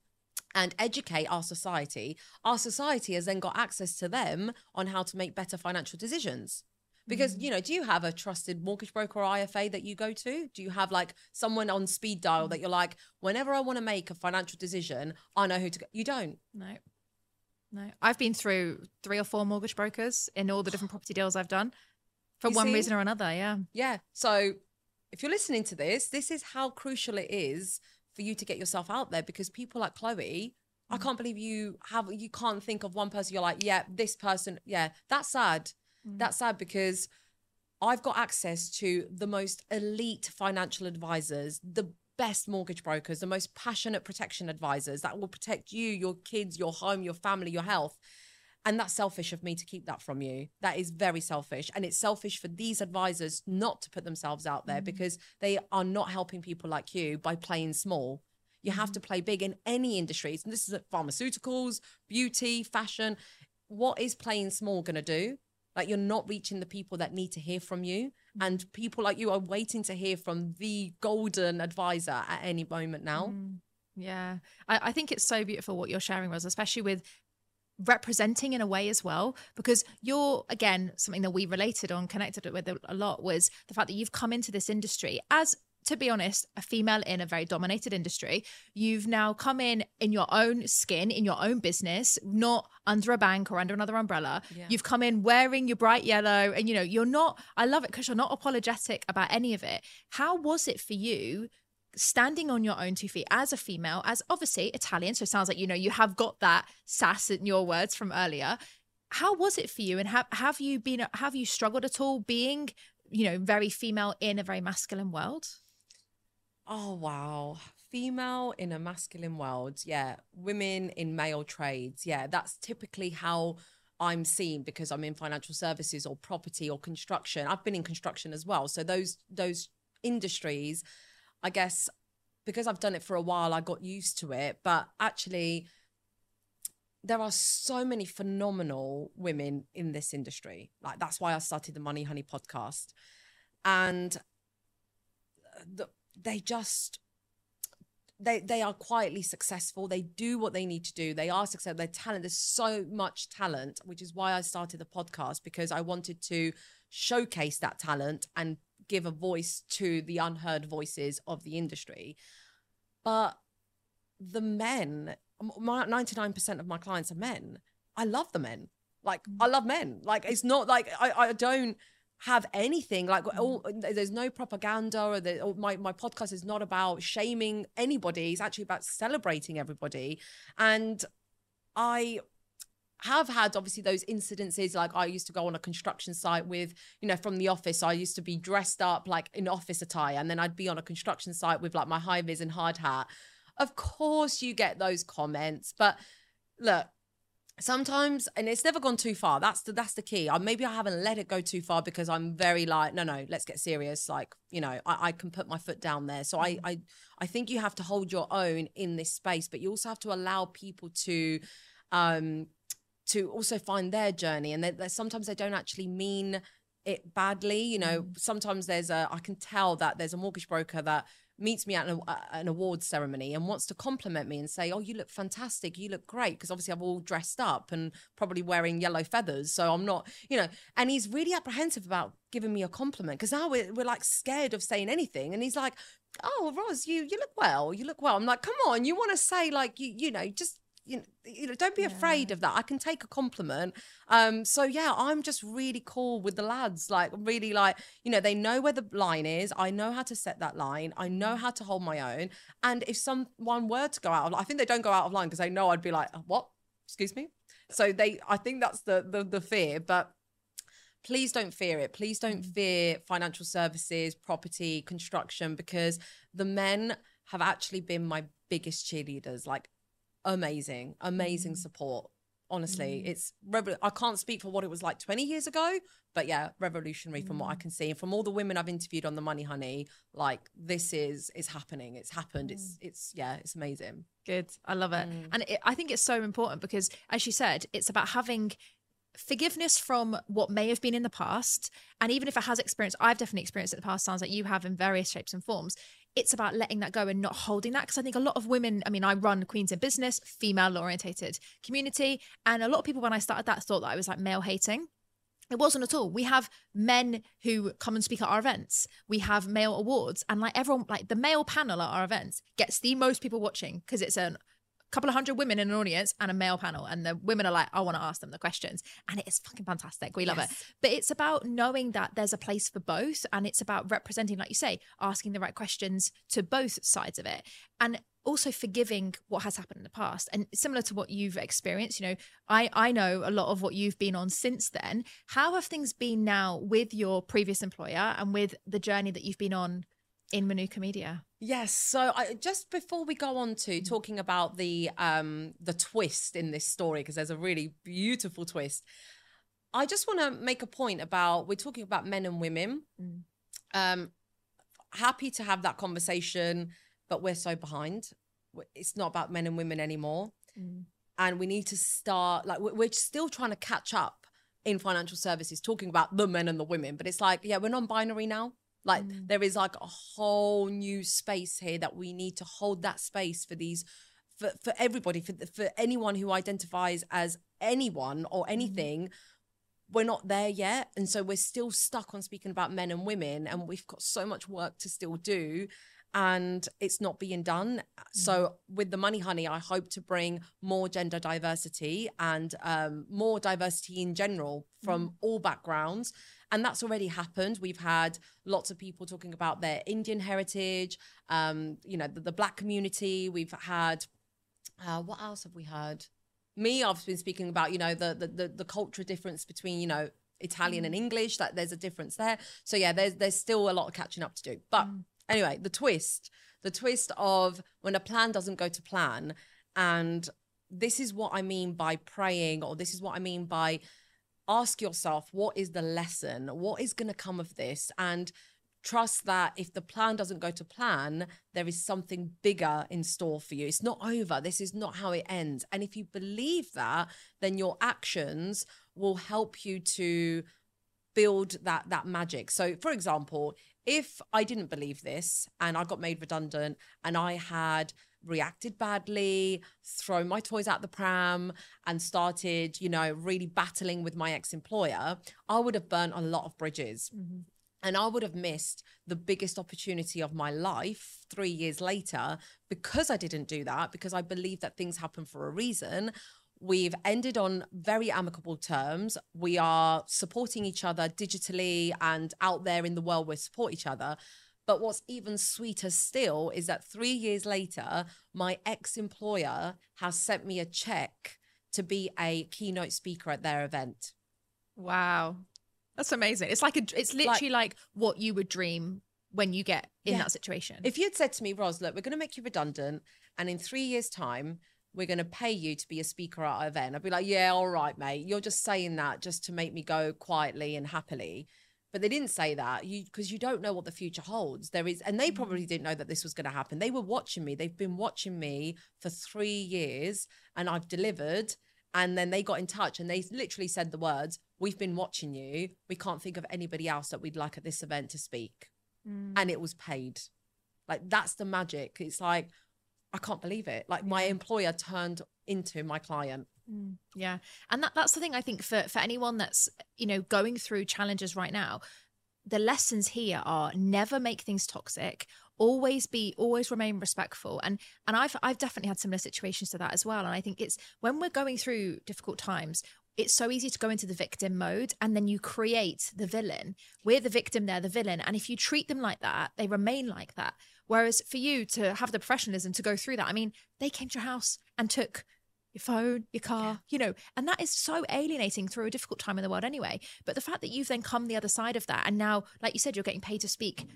and educate our society, our society has then got access to them on how to make better financial decisions. Because, mm. you know, do you have a trusted mortgage broker or IFA that you go to? Do you have like someone on speed dial that you're like, whenever I want to make a financial decision, I know who to go? You don't.
No. No, I've been through three or four mortgage brokers in all the different property deals I've done for you one see? reason or another. Yeah.
Yeah. So if you're listening to this, this is how crucial it is for you to get yourself out there because people like Chloe, I mm. can't believe you have, you can't think of one person you're like, yeah, this person, yeah, that's sad. Mm. That's sad because I've got access to the most elite financial advisors, the best mortgage brokers, the most passionate protection advisors that will protect you, your kids, your home, your family, your health. And that's selfish of me to keep that from you. That is very selfish. And it's selfish for these advisors not to put themselves out there mm. because they are not helping people like you by playing small. You have to mm. play big in any industries. And this is pharmaceuticals, beauty, fashion. What is playing small going to do? Like you're not reaching the people that need to hear from you. Mm. And people like you are waiting to hear from the golden advisor at any moment now. Mm.
Yeah. I, I, think it's so beautiful what you're sharing, Ros, especially with representing in a way as well because you're again something that we related on connected with a lot was the fact that you've come into this industry as to be honest, a female in a very dominated industry. You've now come in in your own skin, in your own business, not under a bank or under another umbrella. Yeah. You've come in wearing your bright yellow, and you know, you're not, I love it because you're not apologetic about any of it. How was it for you standing on your own two feet as a female, as obviously Italian. So it sounds like, you know, you have got that sass in your words from earlier. How was it for you? And have, have you been, have you struggled at all being, you know, very female in a very masculine world?
Oh, wow. Female in a masculine world. Yeah. Women in male trades. Yeah. That's typically how I'm seen because I'm in financial services or property or construction. I've been in construction as well. So those, those industries I guess because I've done it for a while, I got used to it. But actually, there are so many phenomenal women in this industry. Like that's why I started the Money Honey podcast, and the, they just they they are quietly successful. They do what they need to do. They are successful. They're talent. There's so much talent, which is why I started the podcast because I wanted to showcase that talent and give a voice to the unheard voices of the industry. But the men, 99% of my clients are men. I love the men. Like. I love men. Like, it's not like I, I don't have anything like mm. all, there's no propaganda or, the, or my, my podcast is not about shaming anybody it's actually about celebrating everybody and i have had obviously those incidences like i used to go on a construction site with you know from the office i used to be dressed up like in office attire and then i'd be on a construction site with like my high vis and hard hat of course you get those comments but look sometimes and it's never gone too far. That's the that's the key. I, maybe i haven't let it go too far because i'm very like no no let's get serious. Like you know i, I can put my foot down there. So I, mm. I i think you have to hold your own in this space but you also have to allow people to um to also find their journey. And that sometimes they don't actually mean it badly you know. Mm. sometimes there's a i can tell that there's a mortgage broker that meets me at an, uh, an awards ceremony and wants to compliment me and say oh you look fantastic. You look great. Because obviously i'm all dressed up and probably wearing yellow feathers so i'm not you know and he's really apprehensive about giving me a compliment because now we're, we're like scared of saying anything and he's like oh Ros you you look well. You look well. I'm like come on. You want to say like you you know just you know, you know don't be yeah. afraid of that. I can take a compliment. Um so yeah i'm just really cool with the lads. Like really like you know they know where the line is. I know how to set that line. I know how to hold my own. And if someone were to go out of i think they don't go out of line because they know i'd be like what? Excuse me? So they i think that's the the, the fear. But please don't fear it. Please don't mm. fear financial services, property, construction, because the men have actually been my biggest cheerleaders. Like amazing, amazing mm. support. Honestly, mm. it's I can't speak for what it was like 20 years ago, but yeah, revolutionary from what I mm. can see. And from all the women I've interviewed on the Money Honey, like this is is happening. It's happened. It's mm. it's yeah, it's amazing.
Good. I love it. Mm. And it, I think it's so important because as you said, it's about having forgiveness from what may have been in the past and even if it has experience i've definitely experienced it in the past sounds like you have in various shapes and forms it's about letting that go and not holding that because i think a lot of women i mean i run queens in business female orientated community and a lot of people when i started that thought that i was like male hating it wasn't at all. We have men who come and speak at our events. We have male awards, and like everyone, like the male panel at our events gets the most people watching because it's an couple of hundred women in an audience and a male panel and the women are like i want to ask them the questions. And it is fucking fantastic. We love yes. it but it's about knowing that there's a place for both and it's about representing like you say asking the right questions to both sides of it and also forgiving what has happened in the past. And similar to what you've experienced you know i i know a lot of what you've been on since then. How have things been now with your previous employer and with the journey that you've been on in Manuka Media.
Yes. So I, just before we go on to mm. talking about the um the twist in this story, because there's a really beautiful twist, I just want to make a point about we're talking about men and women. Mm. Um, happy to have that conversation, but we're so behind. It's not about men and women anymore, mm. and we need to start like we're still trying to catch up in financial services, talking about the men and the women. But it's like, yeah, we're non-binary now. Like mm. there is like a whole new space here that we need to hold that space for these for, for everybody for for anyone who identifies as anyone or mm. anything. Mm. We're not there yet, and so we're still stuck on speaking about men and women, and we've got so much work to still do and it's not being done. So, mm. with the Money Honey, I hope to bring more gender diversity and um, more diversity in general from mm. all backgrounds and that's already happened. We've had lots of people talking about their Indian heritage, um, you know, the, the black community. We've had, uh, what else have we had? Me, I've been speaking about, you know, the, the, the, the culture difference between, you know, Italian and mm. English, that there's a difference there. So yeah, there's there's still a lot of catching up to do. But mm. anyway, the twist, the twist of when a plan doesn't go to plan and this is what I mean by praying, or this is what I mean by ask yourself what is the lesson? What is going to come of this? And trust that if the plan doesn't go to plan, there is something bigger in store for you. It's not over. This is not how it ends. And if you believe that, then your actions will help you to build that that magic. So for example, if I didn't believe this and I got made redundant and I had reacted badly, thrown my toys out the pram, and started, you know, really battling with my ex employer, I would have burnt a lot of bridges. Mm-hmm. And I would have missed the biggest opportunity of my life three years later because I didn't do that, because I believe that things happen for a reason. We've ended on very amicable terms. We are supporting each other digitally and out there in the world, we support each other. But what's even sweeter still is that three years later, my ex employer has sent me a check to be a keynote speaker at their event.
Wow. That's amazing. It's like a, it's literally like, like what you would dream when you get in yeah. that situation.
If you'd said to me, Ros, look, we're going to make you redundant, and in three years' time, we're going to pay you to be a speaker at our event, I'd be like, yeah, all right, mate. You're just saying that just to make me go quietly and happily but they didn't say that. You because you don't know what the future holds. There is and they mm. probably didn't know that this was going to happen. They were watching me. They've been watching me for three years and i've delivered and then they got in touch and they literally said the words we've been watching you. We can't think of anybody else that we'd like at this event to speak. Mm. and it was paid. Like that's the magic. It's like i can't believe it. Like my employer turned into my client
Mm, yeah. And that, that's the thing I think for, for anyone that's, you know, going through challenges right now, the lessons here are never make things toxic always be always remain respectful and and i've i've definitely had similar situations to that as well and i think it's when we're going through difficult times it's so easy to go into the victim mode and then you create the villain we're the victim they're the villain and if you treat them like that they remain like that whereas for you to have the professionalism to go through that i mean they came to your house and took your phone, your car, yeah. you know, and that is so alienating through a difficult time in the world anyway. But the fact that you've then come the other side of that and now, like you said, you're getting paid to speak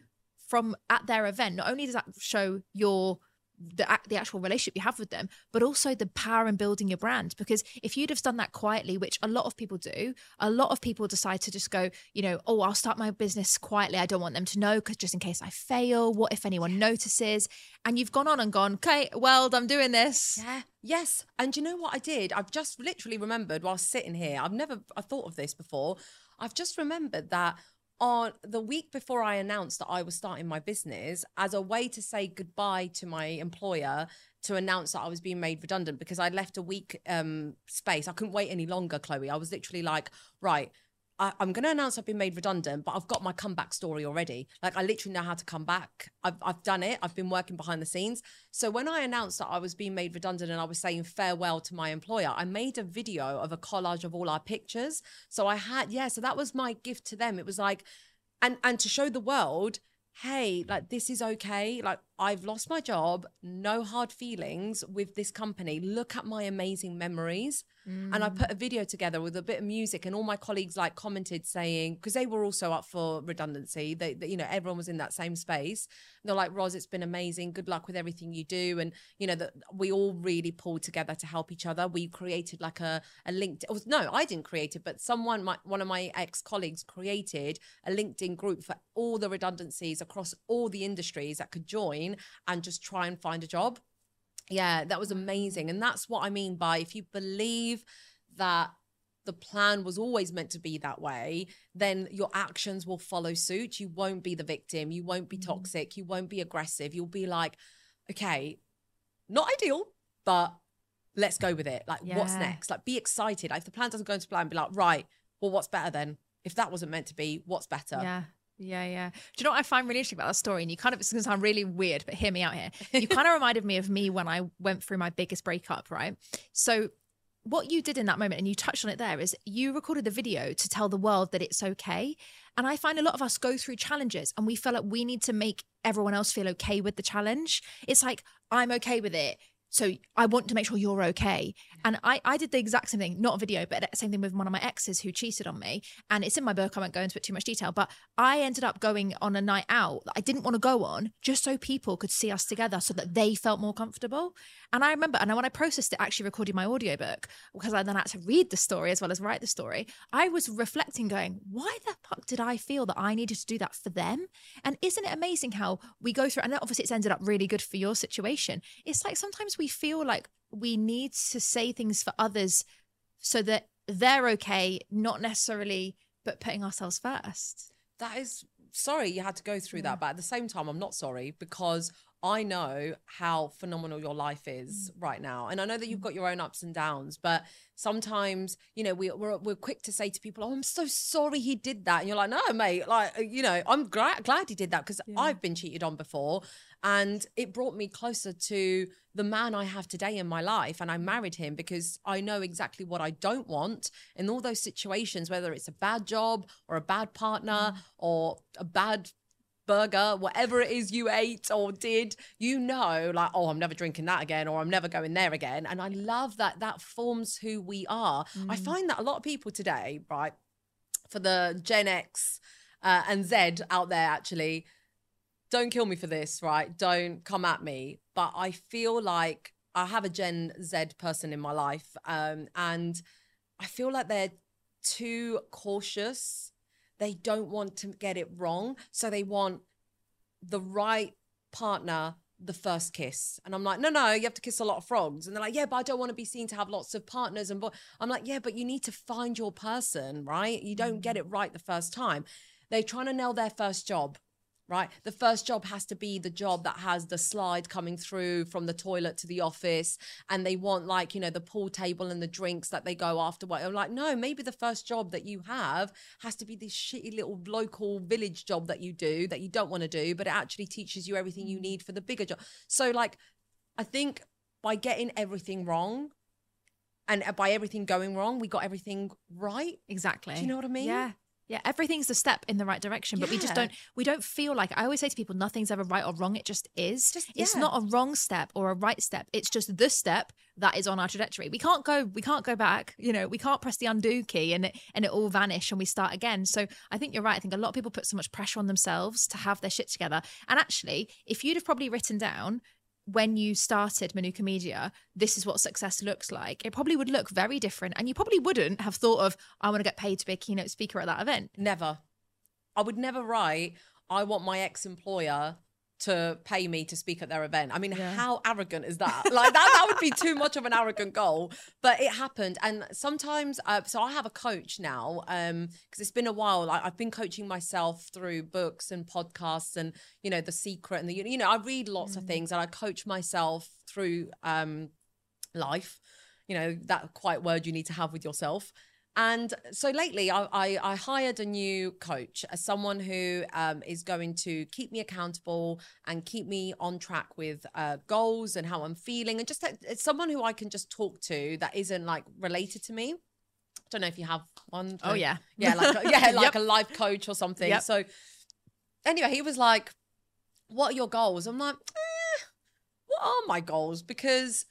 from at their event, not only does that show your the the actual relationship you have with them, but also the power in building your brand. Because if you'd have done that quietly, which a lot of people do, a lot of people decide to just go, you know, oh, I'll start my business quietly. I don't want them to know because just in case I fail, what if anyone notices? And you've gone on and gone, okay, well, I'm doing this.
Yeah. Yes. And you know what I did? I've just literally remembered while sitting here. I've never I thought of this before. I've just remembered that on the week before I announced that I was starting my business as a way to say goodbye to my employer to announce that I was being made redundant because I left a week um, space. I couldn't wait any longer, Chloe. I was literally like, right, I, am going to announce I've been made redundant, but I've got my comeback story already. Like I literally know how to come back. I've, I've done it. I've been working behind the scenes. So when I announced that I was being made redundant and I was saying farewell to my employer, I made a video of a collage of all our pictures. So I had, yeah, so that was my gift to them. It was like, and and to show the world, hey, like this is okay. Like I've lost my job, no hard feelings with this company. Look at my amazing memories. Mm. And I put a video together with a bit of music, and all my colleagues like commented saying because they were also up for redundancy. They, they, you know, everyone was in that same space. they're like, Ros, it's been amazing. Good luck with everything you do. And you know that we all really pulled together to help each other. We created like a a LinkedIn. No, I didn't create it, but someone, my, one of my ex colleagues, created a LinkedIn group for all the redundancies across all the industries that could join and just try and find a job. Yeah, that was amazing. And that's what I mean by if you believe that the plan was always meant to be that way, then your actions will follow suit. You won't be the victim. You won't be mm-hmm. toxic. You won't be aggressive. You'll be like, okay, not ideal, but let's go with it. Like, yeah. what's next? Like, be excited. Like, if the plan doesn't go into plan, be like, right, well, what's better then? If that wasn't meant to be, what's better?
Yeah. Yeah, yeah. Do you know what I find really interesting about that story? And you kind of, it's going to sound really weird, but hear me out here. You kind of reminded me of me when I went through my biggest breakup, right? So, what you did in that moment, and you touched on it there, is you recorded the video to tell the world that it's okay. And I find a lot of us go through challenges and we feel like we need to make everyone else feel okay with the challenge. It's like, I'm okay with it so I want to make sure you're okay. And I, I did the exact same thing, not a video, but same thing with one of my exes who cheated on me. And it's in my book. I won't go into it too much detail, but I ended up going on a night out that I didn't want to go on just so people could see us together so that they felt more comfortable. And I remember, and when I processed it, actually recording my audiobook, because I then had to read the story as well as write the story, I was reflecting, going, why the fuck did I feel that I needed to do that for them? And isn't it amazing how we go through, and obviously it's ended up really good for your situation. It's like sometimes we feel like we need to say things for others so that they're okay, not necessarily, but putting ourselves first.
That is sorry you had to go through yeah. that, but at the same time, I'm not sorry because I know how phenomenal your life is mm. right now. And I know that you've mm. got your own ups and downs, but sometimes, you know, we, we're, we're quick to say to people, Oh, I'm so sorry he did that. And you're like, No, mate, like, uh, you know, I'm glad, glad he did that because yeah. I've been cheated on before. And it brought me closer to the man I have today in my life. And I married him because I know exactly what I don't want in all those situations, whether it's a bad job or a bad partner mm. or a bad burger, whatever it is you ate or did, you know, like, oh, I'm never drinking that again or I'm never going there again. And I love that that forms who we are. Mm. I find that a lot of people today, right, for the Gen X uh, and Z out there, actually, don't kill me for this, right? Don't come at me. But I feel like I have a Gen Z person in my life, um, and I feel like they're too cautious they don't want to get it wrong. So they want the right partner the first kiss. And I'm like, no, no, you have to kiss a lot of frogs. And they're like, yeah, but I don't want to be seen to have lots of partners. And bo-. I'm like, yeah, but you need to find your person, right? You don't get mm. it right the first time. They're trying to nail their first job right? The first job has to be the job that has the slide coming through from the toilet to the office, and they want like you know the pool table and the drinks that they go after. What I'm like, no, maybe the first job that you have has to be this shitty little local village job that you do that you don't want to do, but it actually teaches you everything you mm. need for the bigger job. So like, I think by getting everything wrong. And uh, by everything going wrong, we got everything right.
Exactly.
Do you know what I mean?
Yeah. Yeah, everything's a step in the right direction, but yeah. we just don't we don't feel like I always say to people nothing's ever right or wrong, it just is. Just, yeah. It's not a wrong step or a right step. It's just the step that is on our trajectory. We can't go we can't go back, you know, we can't press the undo key and it and it all vanish and we start again. So I think you're right. I think a lot of people put so much pressure on themselves to have their shit together. And actually, if you'd have probably written down when you started Manuka Media, this is what success looks like, it probably would look very different. And you probably wouldn't have thought of, I want to get paid to be a keynote speaker at that event.
Never. I would never write, I want my ex employer to pay me to speak at their event. I mean, yeah. how arrogant is that? Like that, that would be too much of an arrogant goal. But it happened, and sometimes, uh, so I have a coach now um, because it's been a while. Like I've been coaching myself through books and podcasts, and you know, The Secret, and the you know, I read lots mm. of things, and I coach myself through um, life. You know, that quiet word you need to have with yourself. And so lately, I, I, I, hired a new coach, as someone who um, is going to keep me accountable and keep me on track with uh, goals and how I'm feeling, and just it's someone who I can just talk to that isn't like related to me. I don't know if you have one.
Oh yeah,
yeah, like a, yeah, like yep. a life coach or something. Yep. So anyway, he was like, "What are your goals?" I'm like, eh, "What are my goals?" Because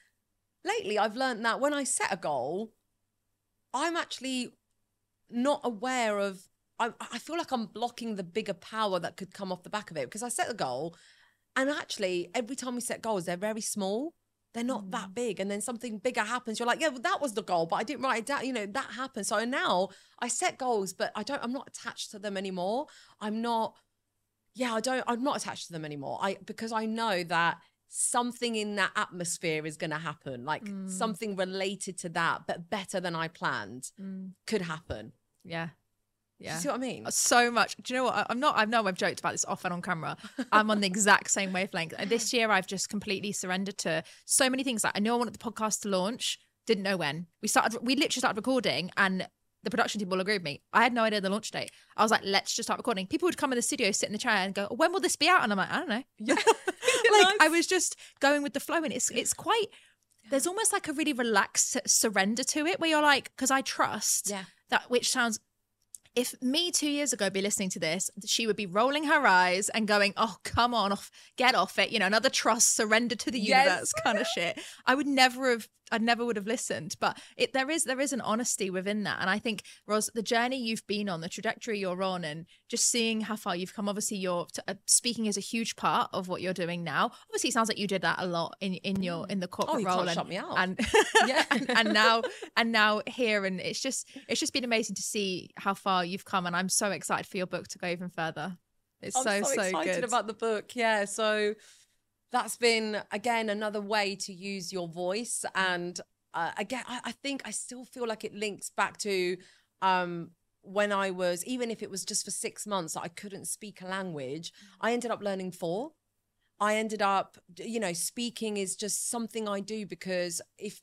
lately, I've learned that when I set a goal I'm actually not aware of. I, I feel like I'm blocking the bigger power that could come off the back of it because I set the goal, and actually, every time we set goals, they're very small. They're not mm. that big, and then something bigger happens. You're like, yeah, well, that was the goal, but I didn't write it down. You know, that happened. So now I set goals, but I don't. I'm not attached to them anymore. I'm not. Yeah, I don't. I'm not attached to them anymore. I because I know that something in that atmosphere is going to happen like mm. something related to that but better than i planned mm. could happen
yeah yeah.
You see what I mean? Uh,
so much. Do you know what? I'm not, I know I've joked about this off and on camera. I'm on the exact same wavelength. This year I've just completely surrendered to so many things. Like I knew I wanted the podcast to launch, didn't know when. We started, we literally started recording and the production team will agree with me. I had no idea the launch date. I was like, let's just start recording. People would come in the studio, sit in the chair, and go, "When will this be out?" And I'm like, I don't know. Yeah, like. I was just going with the flow, and it's it's quite. There's almost like a really relaxed surrender to it, where you're like, because I trust
yeah.
that, which sounds if me two years ago be listening to this, she would be rolling her eyes and going, "Oh, come on, off, get off it," you know, another trust, surrender to the yes. universe kind of shit. I would never have, I never would have listened. But it, there is, there is an honesty within that, and I think, Ros, the journey you've been on, the trajectory you're on, and just seeing how far you've come. Obviously, you're uh, speaking is a huge part of what you're doing now. Obviously, it sounds like you did that a lot in in your in the corporate
oh,
role, and,
shut me out.
and yeah, and, and now and now here, and it's just it's just been amazing to see how far you've come, and I'm so excited for your book to go even further. It's
I'm
so
so,
so
excited
good.
about the book. Yeah, so that's been again another way to use your voice, and uh, again, I, I think I still feel like it links back to um when I was, even if it was just for six months, I couldn't speak a language. I ended up learning four. I ended up, you know, speaking is just something I do because if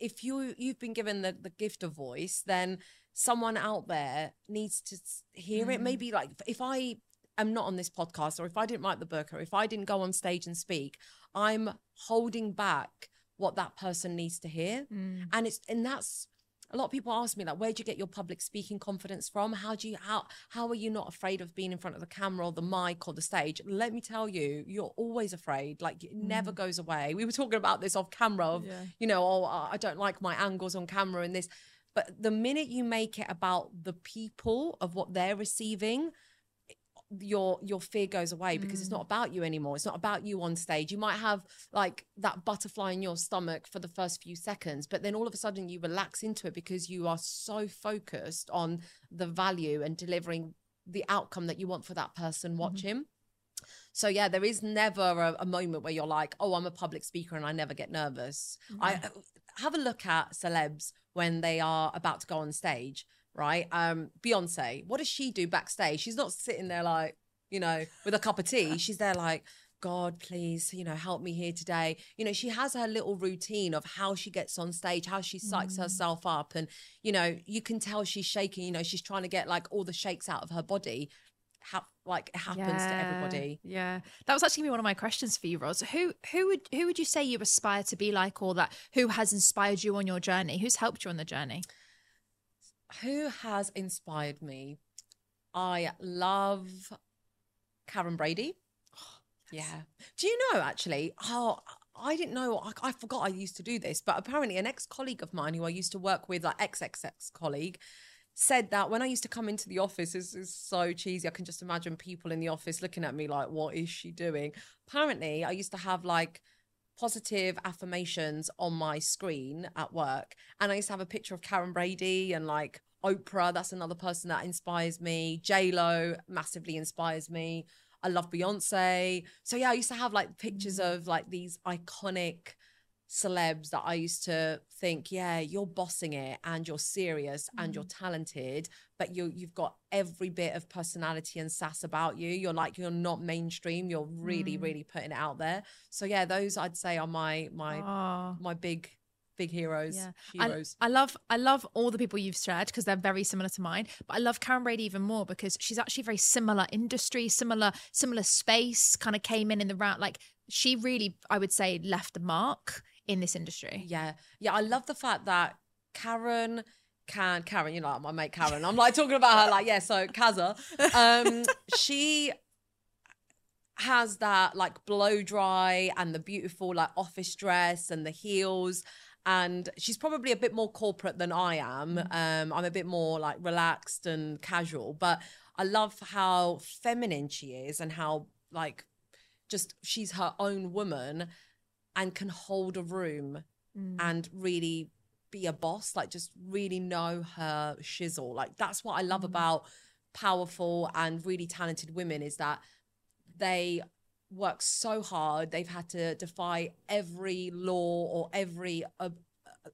if you you've been given the, the gift of voice, then someone out there needs to hear mm. it. Maybe like if I am not on this podcast or if I didn't write the book or if I didn't go on stage and speak, I'm holding back what that person needs to hear. Mm. And it's and that's a lot of people ask me like where do you get your public speaking confidence from how do you how how are you not afraid of being in front of the camera or the mic or the stage let me tell you you're always afraid like it mm. never goes away we were talking about this off camera of yeah. you know oh i don't like my angles on camera and this but the minute you make it about the people of what they're receiving, your your fear goes away because mm. it's not about you anymore it's not about you on stage you might have like that butterfly in your stomach for the first few seconds but then all of a sudden you relax into it because you are so focused on the value and delivering the outcome that you want for that person mm-hmm. watching mm-hmm. so yeah there is never a, a, moment where you're like oh i'm a public speaker and i never get nervous mm-hmm. i have a look at celebs when they are about to go on stage, right? Um, Beyonce, what does she do backstage? She's not sitting there like, you know, with a cup of tea. She's there like, God, please, you know, help me here today. You know, she has her little routine of how she gets on stage, how she psychs mm. herself up. And, you know, you can tell she's shaking, you know, she's trying to get like all the shakes out of her body ha- like it happens yeah, to everybody.
Yeah, that was actually gonna be one of my questions for you, Ros. Who who would who would you say you aspire to be like, or that who has inspired you on your journey? Who's helped you on the journey?
Who has inspired me? I love Karen Brady. Oh, yeah. Do you know actually? Oh, I didn't know. I, I, forgot I used to do this, but apparently, an ex colleague of mine who I used to work with, like ex ex ex colleague, said that when I used to come into the office, this is so cheesy. I can just imagine people in the office looking at me like, what is she doing? Apparently, I used to have like positive affirmations on my screen at work. And I used to have a picture of Karen Brady and like Oprah. That's another person that inspires me. J Lo massively inspires me. I love Beyonce. So yeah, I used to have like pictures mm. of like these iconic celebs that I used to think, yeah, you're bossing it and you're serious and you're mm. talented, but you you've got every bit of personality and sass about you. You're like you're not mainstream. You're really, mm. really putting it out there. So yeah, those I'd say are my my oh. my big big heroes.
Yeah.
Heroes.
I, I love I love all the people you've shared because they're very similar to mine. But I love Karen Brady even more because she's actually very similar industry, similar similar space. Kind of came in in the round like she really I would say left the mark in this industry.
Yeah, yeah. I love the fact that Karen can Karen, you know, my mate Karen. I'm like talking about her, like yeah. So Kaza, um, she has that like blow dry and the beautiful like office dress and the heels and she's probably a bit more corporate than I am.
Mm.
Um, I'm a bit more like relaxed and casual, but I love how feminine she is and how like just she's her own woman and can hold a room
Mm.
and really be a boss, like just really know her shizzle. Like that's what I love
Mm.
about powerful and really talented women is that they work so hard. They've had to defy every law or every ob-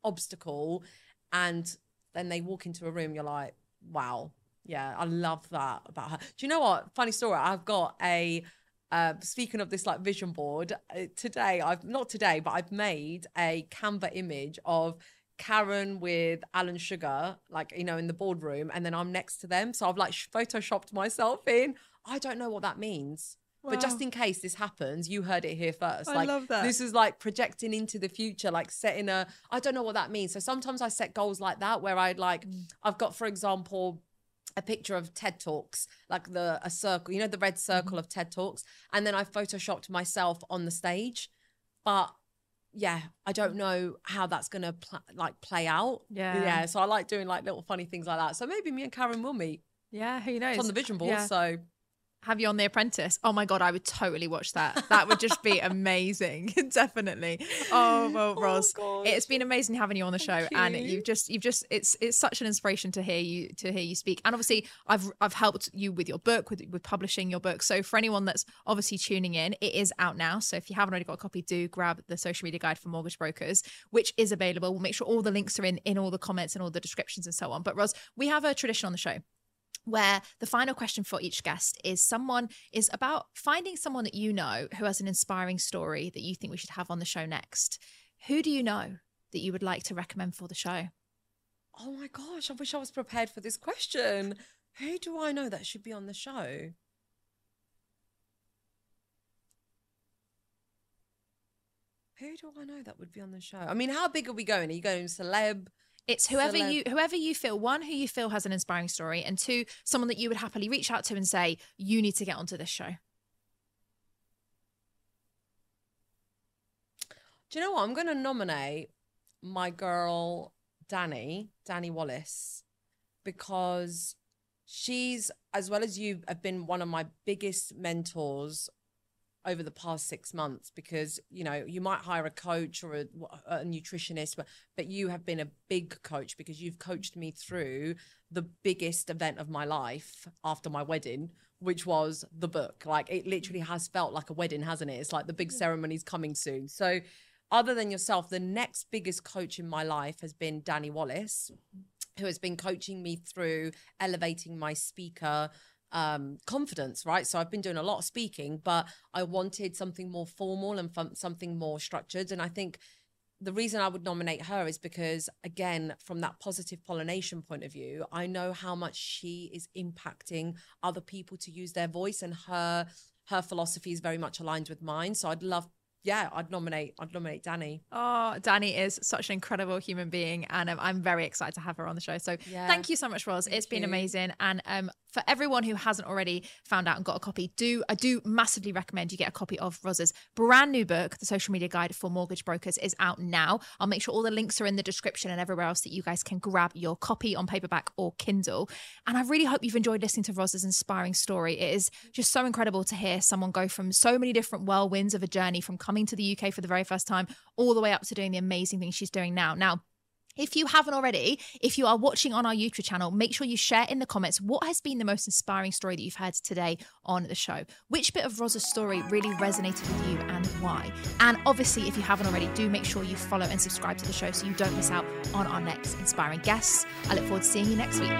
obstacle, and then they walk into a room. You're like, wow, yeah, I love that about her. Do you know what? Funny story. I've got a. Uh, speaking of this like vision board, uh, today I've not today, but I've made a Canva image of Karen with Alan Sugar, like you know, in the boardroom, and then I'm next to them. So I've like photoshopped myself in. I don't know what that means. But just in case this happens, you heard it here first.
I
like
love that.
this is like projecting into the future, like setting a I don't know what that means. So sometimes I set goals like that where I'd like
Mm.
I've got, for example, a picture of TED Talks, like the a circle, you know, the red circle of TED Talks, and then I photoshopped myself on the stage. But yeah, I don't mm. know how that's gonna pl- like play out.
Yeah.
yeah. So I like doing like little funny things like that. So maybe me and Karen will meet.
Yeah, who knows?
It's on the vision board.
Yeah.
So
have you on The Apprentice? Oh my god, I would totally watch that. That would just be amazing, definitely. Oh well,
Oh,
Ros,
God.
it's been amazing having you on the show, and
you.
you've just you've just it's it's such an inspiration to hear you to hear you speak. And obviously, I've I've helped you with your book, with with publishing your book. So for anyone that's obviously tuning in, it is out now. So if you haven't already got a copy, do grab the social media guide for mortgage brokers, which is available. We'll make sure all the links are in in all the comments and all the descriptions and so on. But Ros, we have a tradition on the show where the final question for each guest is someone is about finding someone that you know who has an inspiring story that you think we should have on the show next. Who do you know that you would like to recommend for the show?
Oh my gosh, I wish I was prepared for this question. Who do I know that should be on the show? Who do I know that would be on the show? I mean, how big are we going? Are you going celeb?
It's whoever you whoever you feel one who you feel has an inspiring story and two someone that you would happily reach out to and say you need to get onto this show.
Do you know what? I'm going to nominate my girl Dani, Dani Wallace, because she's, as well as you, have been one of my biggest mentors over the past six months because you know you might hire a coach or a, a nutritionist but, but you have been a big coach because you've coached me through the biggest event of my life after my wedding which was the book. Like it literally has felt like a wedding hasn't it? It's like the big ceremony's coming soon. So other than yourself the next biggest coach in my life has been dani wallace who has been coaching me through elevating my speaker um, confidence, right? So I've been doing a lot of speaking, but I wanted something more formal and fun- something more structured. And I think the reason I would nominate her is because, again, from that positive pollination point of view, I know how much she is impacting other people to use their voice, and her her philosophy is very much aligned with mine. So I'd love, yeah, I'd nominate, I'd nominate Dani.
Oh, Dani is such an incredible human being, and um, I'm very excited to have her on the show. So,
Yeah.
thank you so much, Ros. It's been amazing. And um, for everyone who hasn't already found out and got a copy, do I do massively recommend you get a copy of Ros's brand new book, The Social Media Guide for Mortgage Brokers, is out now. I'll make sure all the links are in the description and everywhere else that you guys can grab your copy on paperback or Kindle. And I really hope you've enjoyed listening to Ros's inspiring story. It is just so incredible to hear someone go from so many different whirlwinds of a journey from coming to the UK for the very first time all the way up to doing the amazing things she's doing now. Now, if you haven't already, if you are watching on our YouTube channel, make sure you share in the comments what has been the most inspiring story that you've heard today on the show. Which bit of Rosa's story really resonated with you and why? And obviously, if you haven't already, do make sure you follow and subscribe to the show so you don't miss out on our next inspiring guests. I look forward to seeing you next week.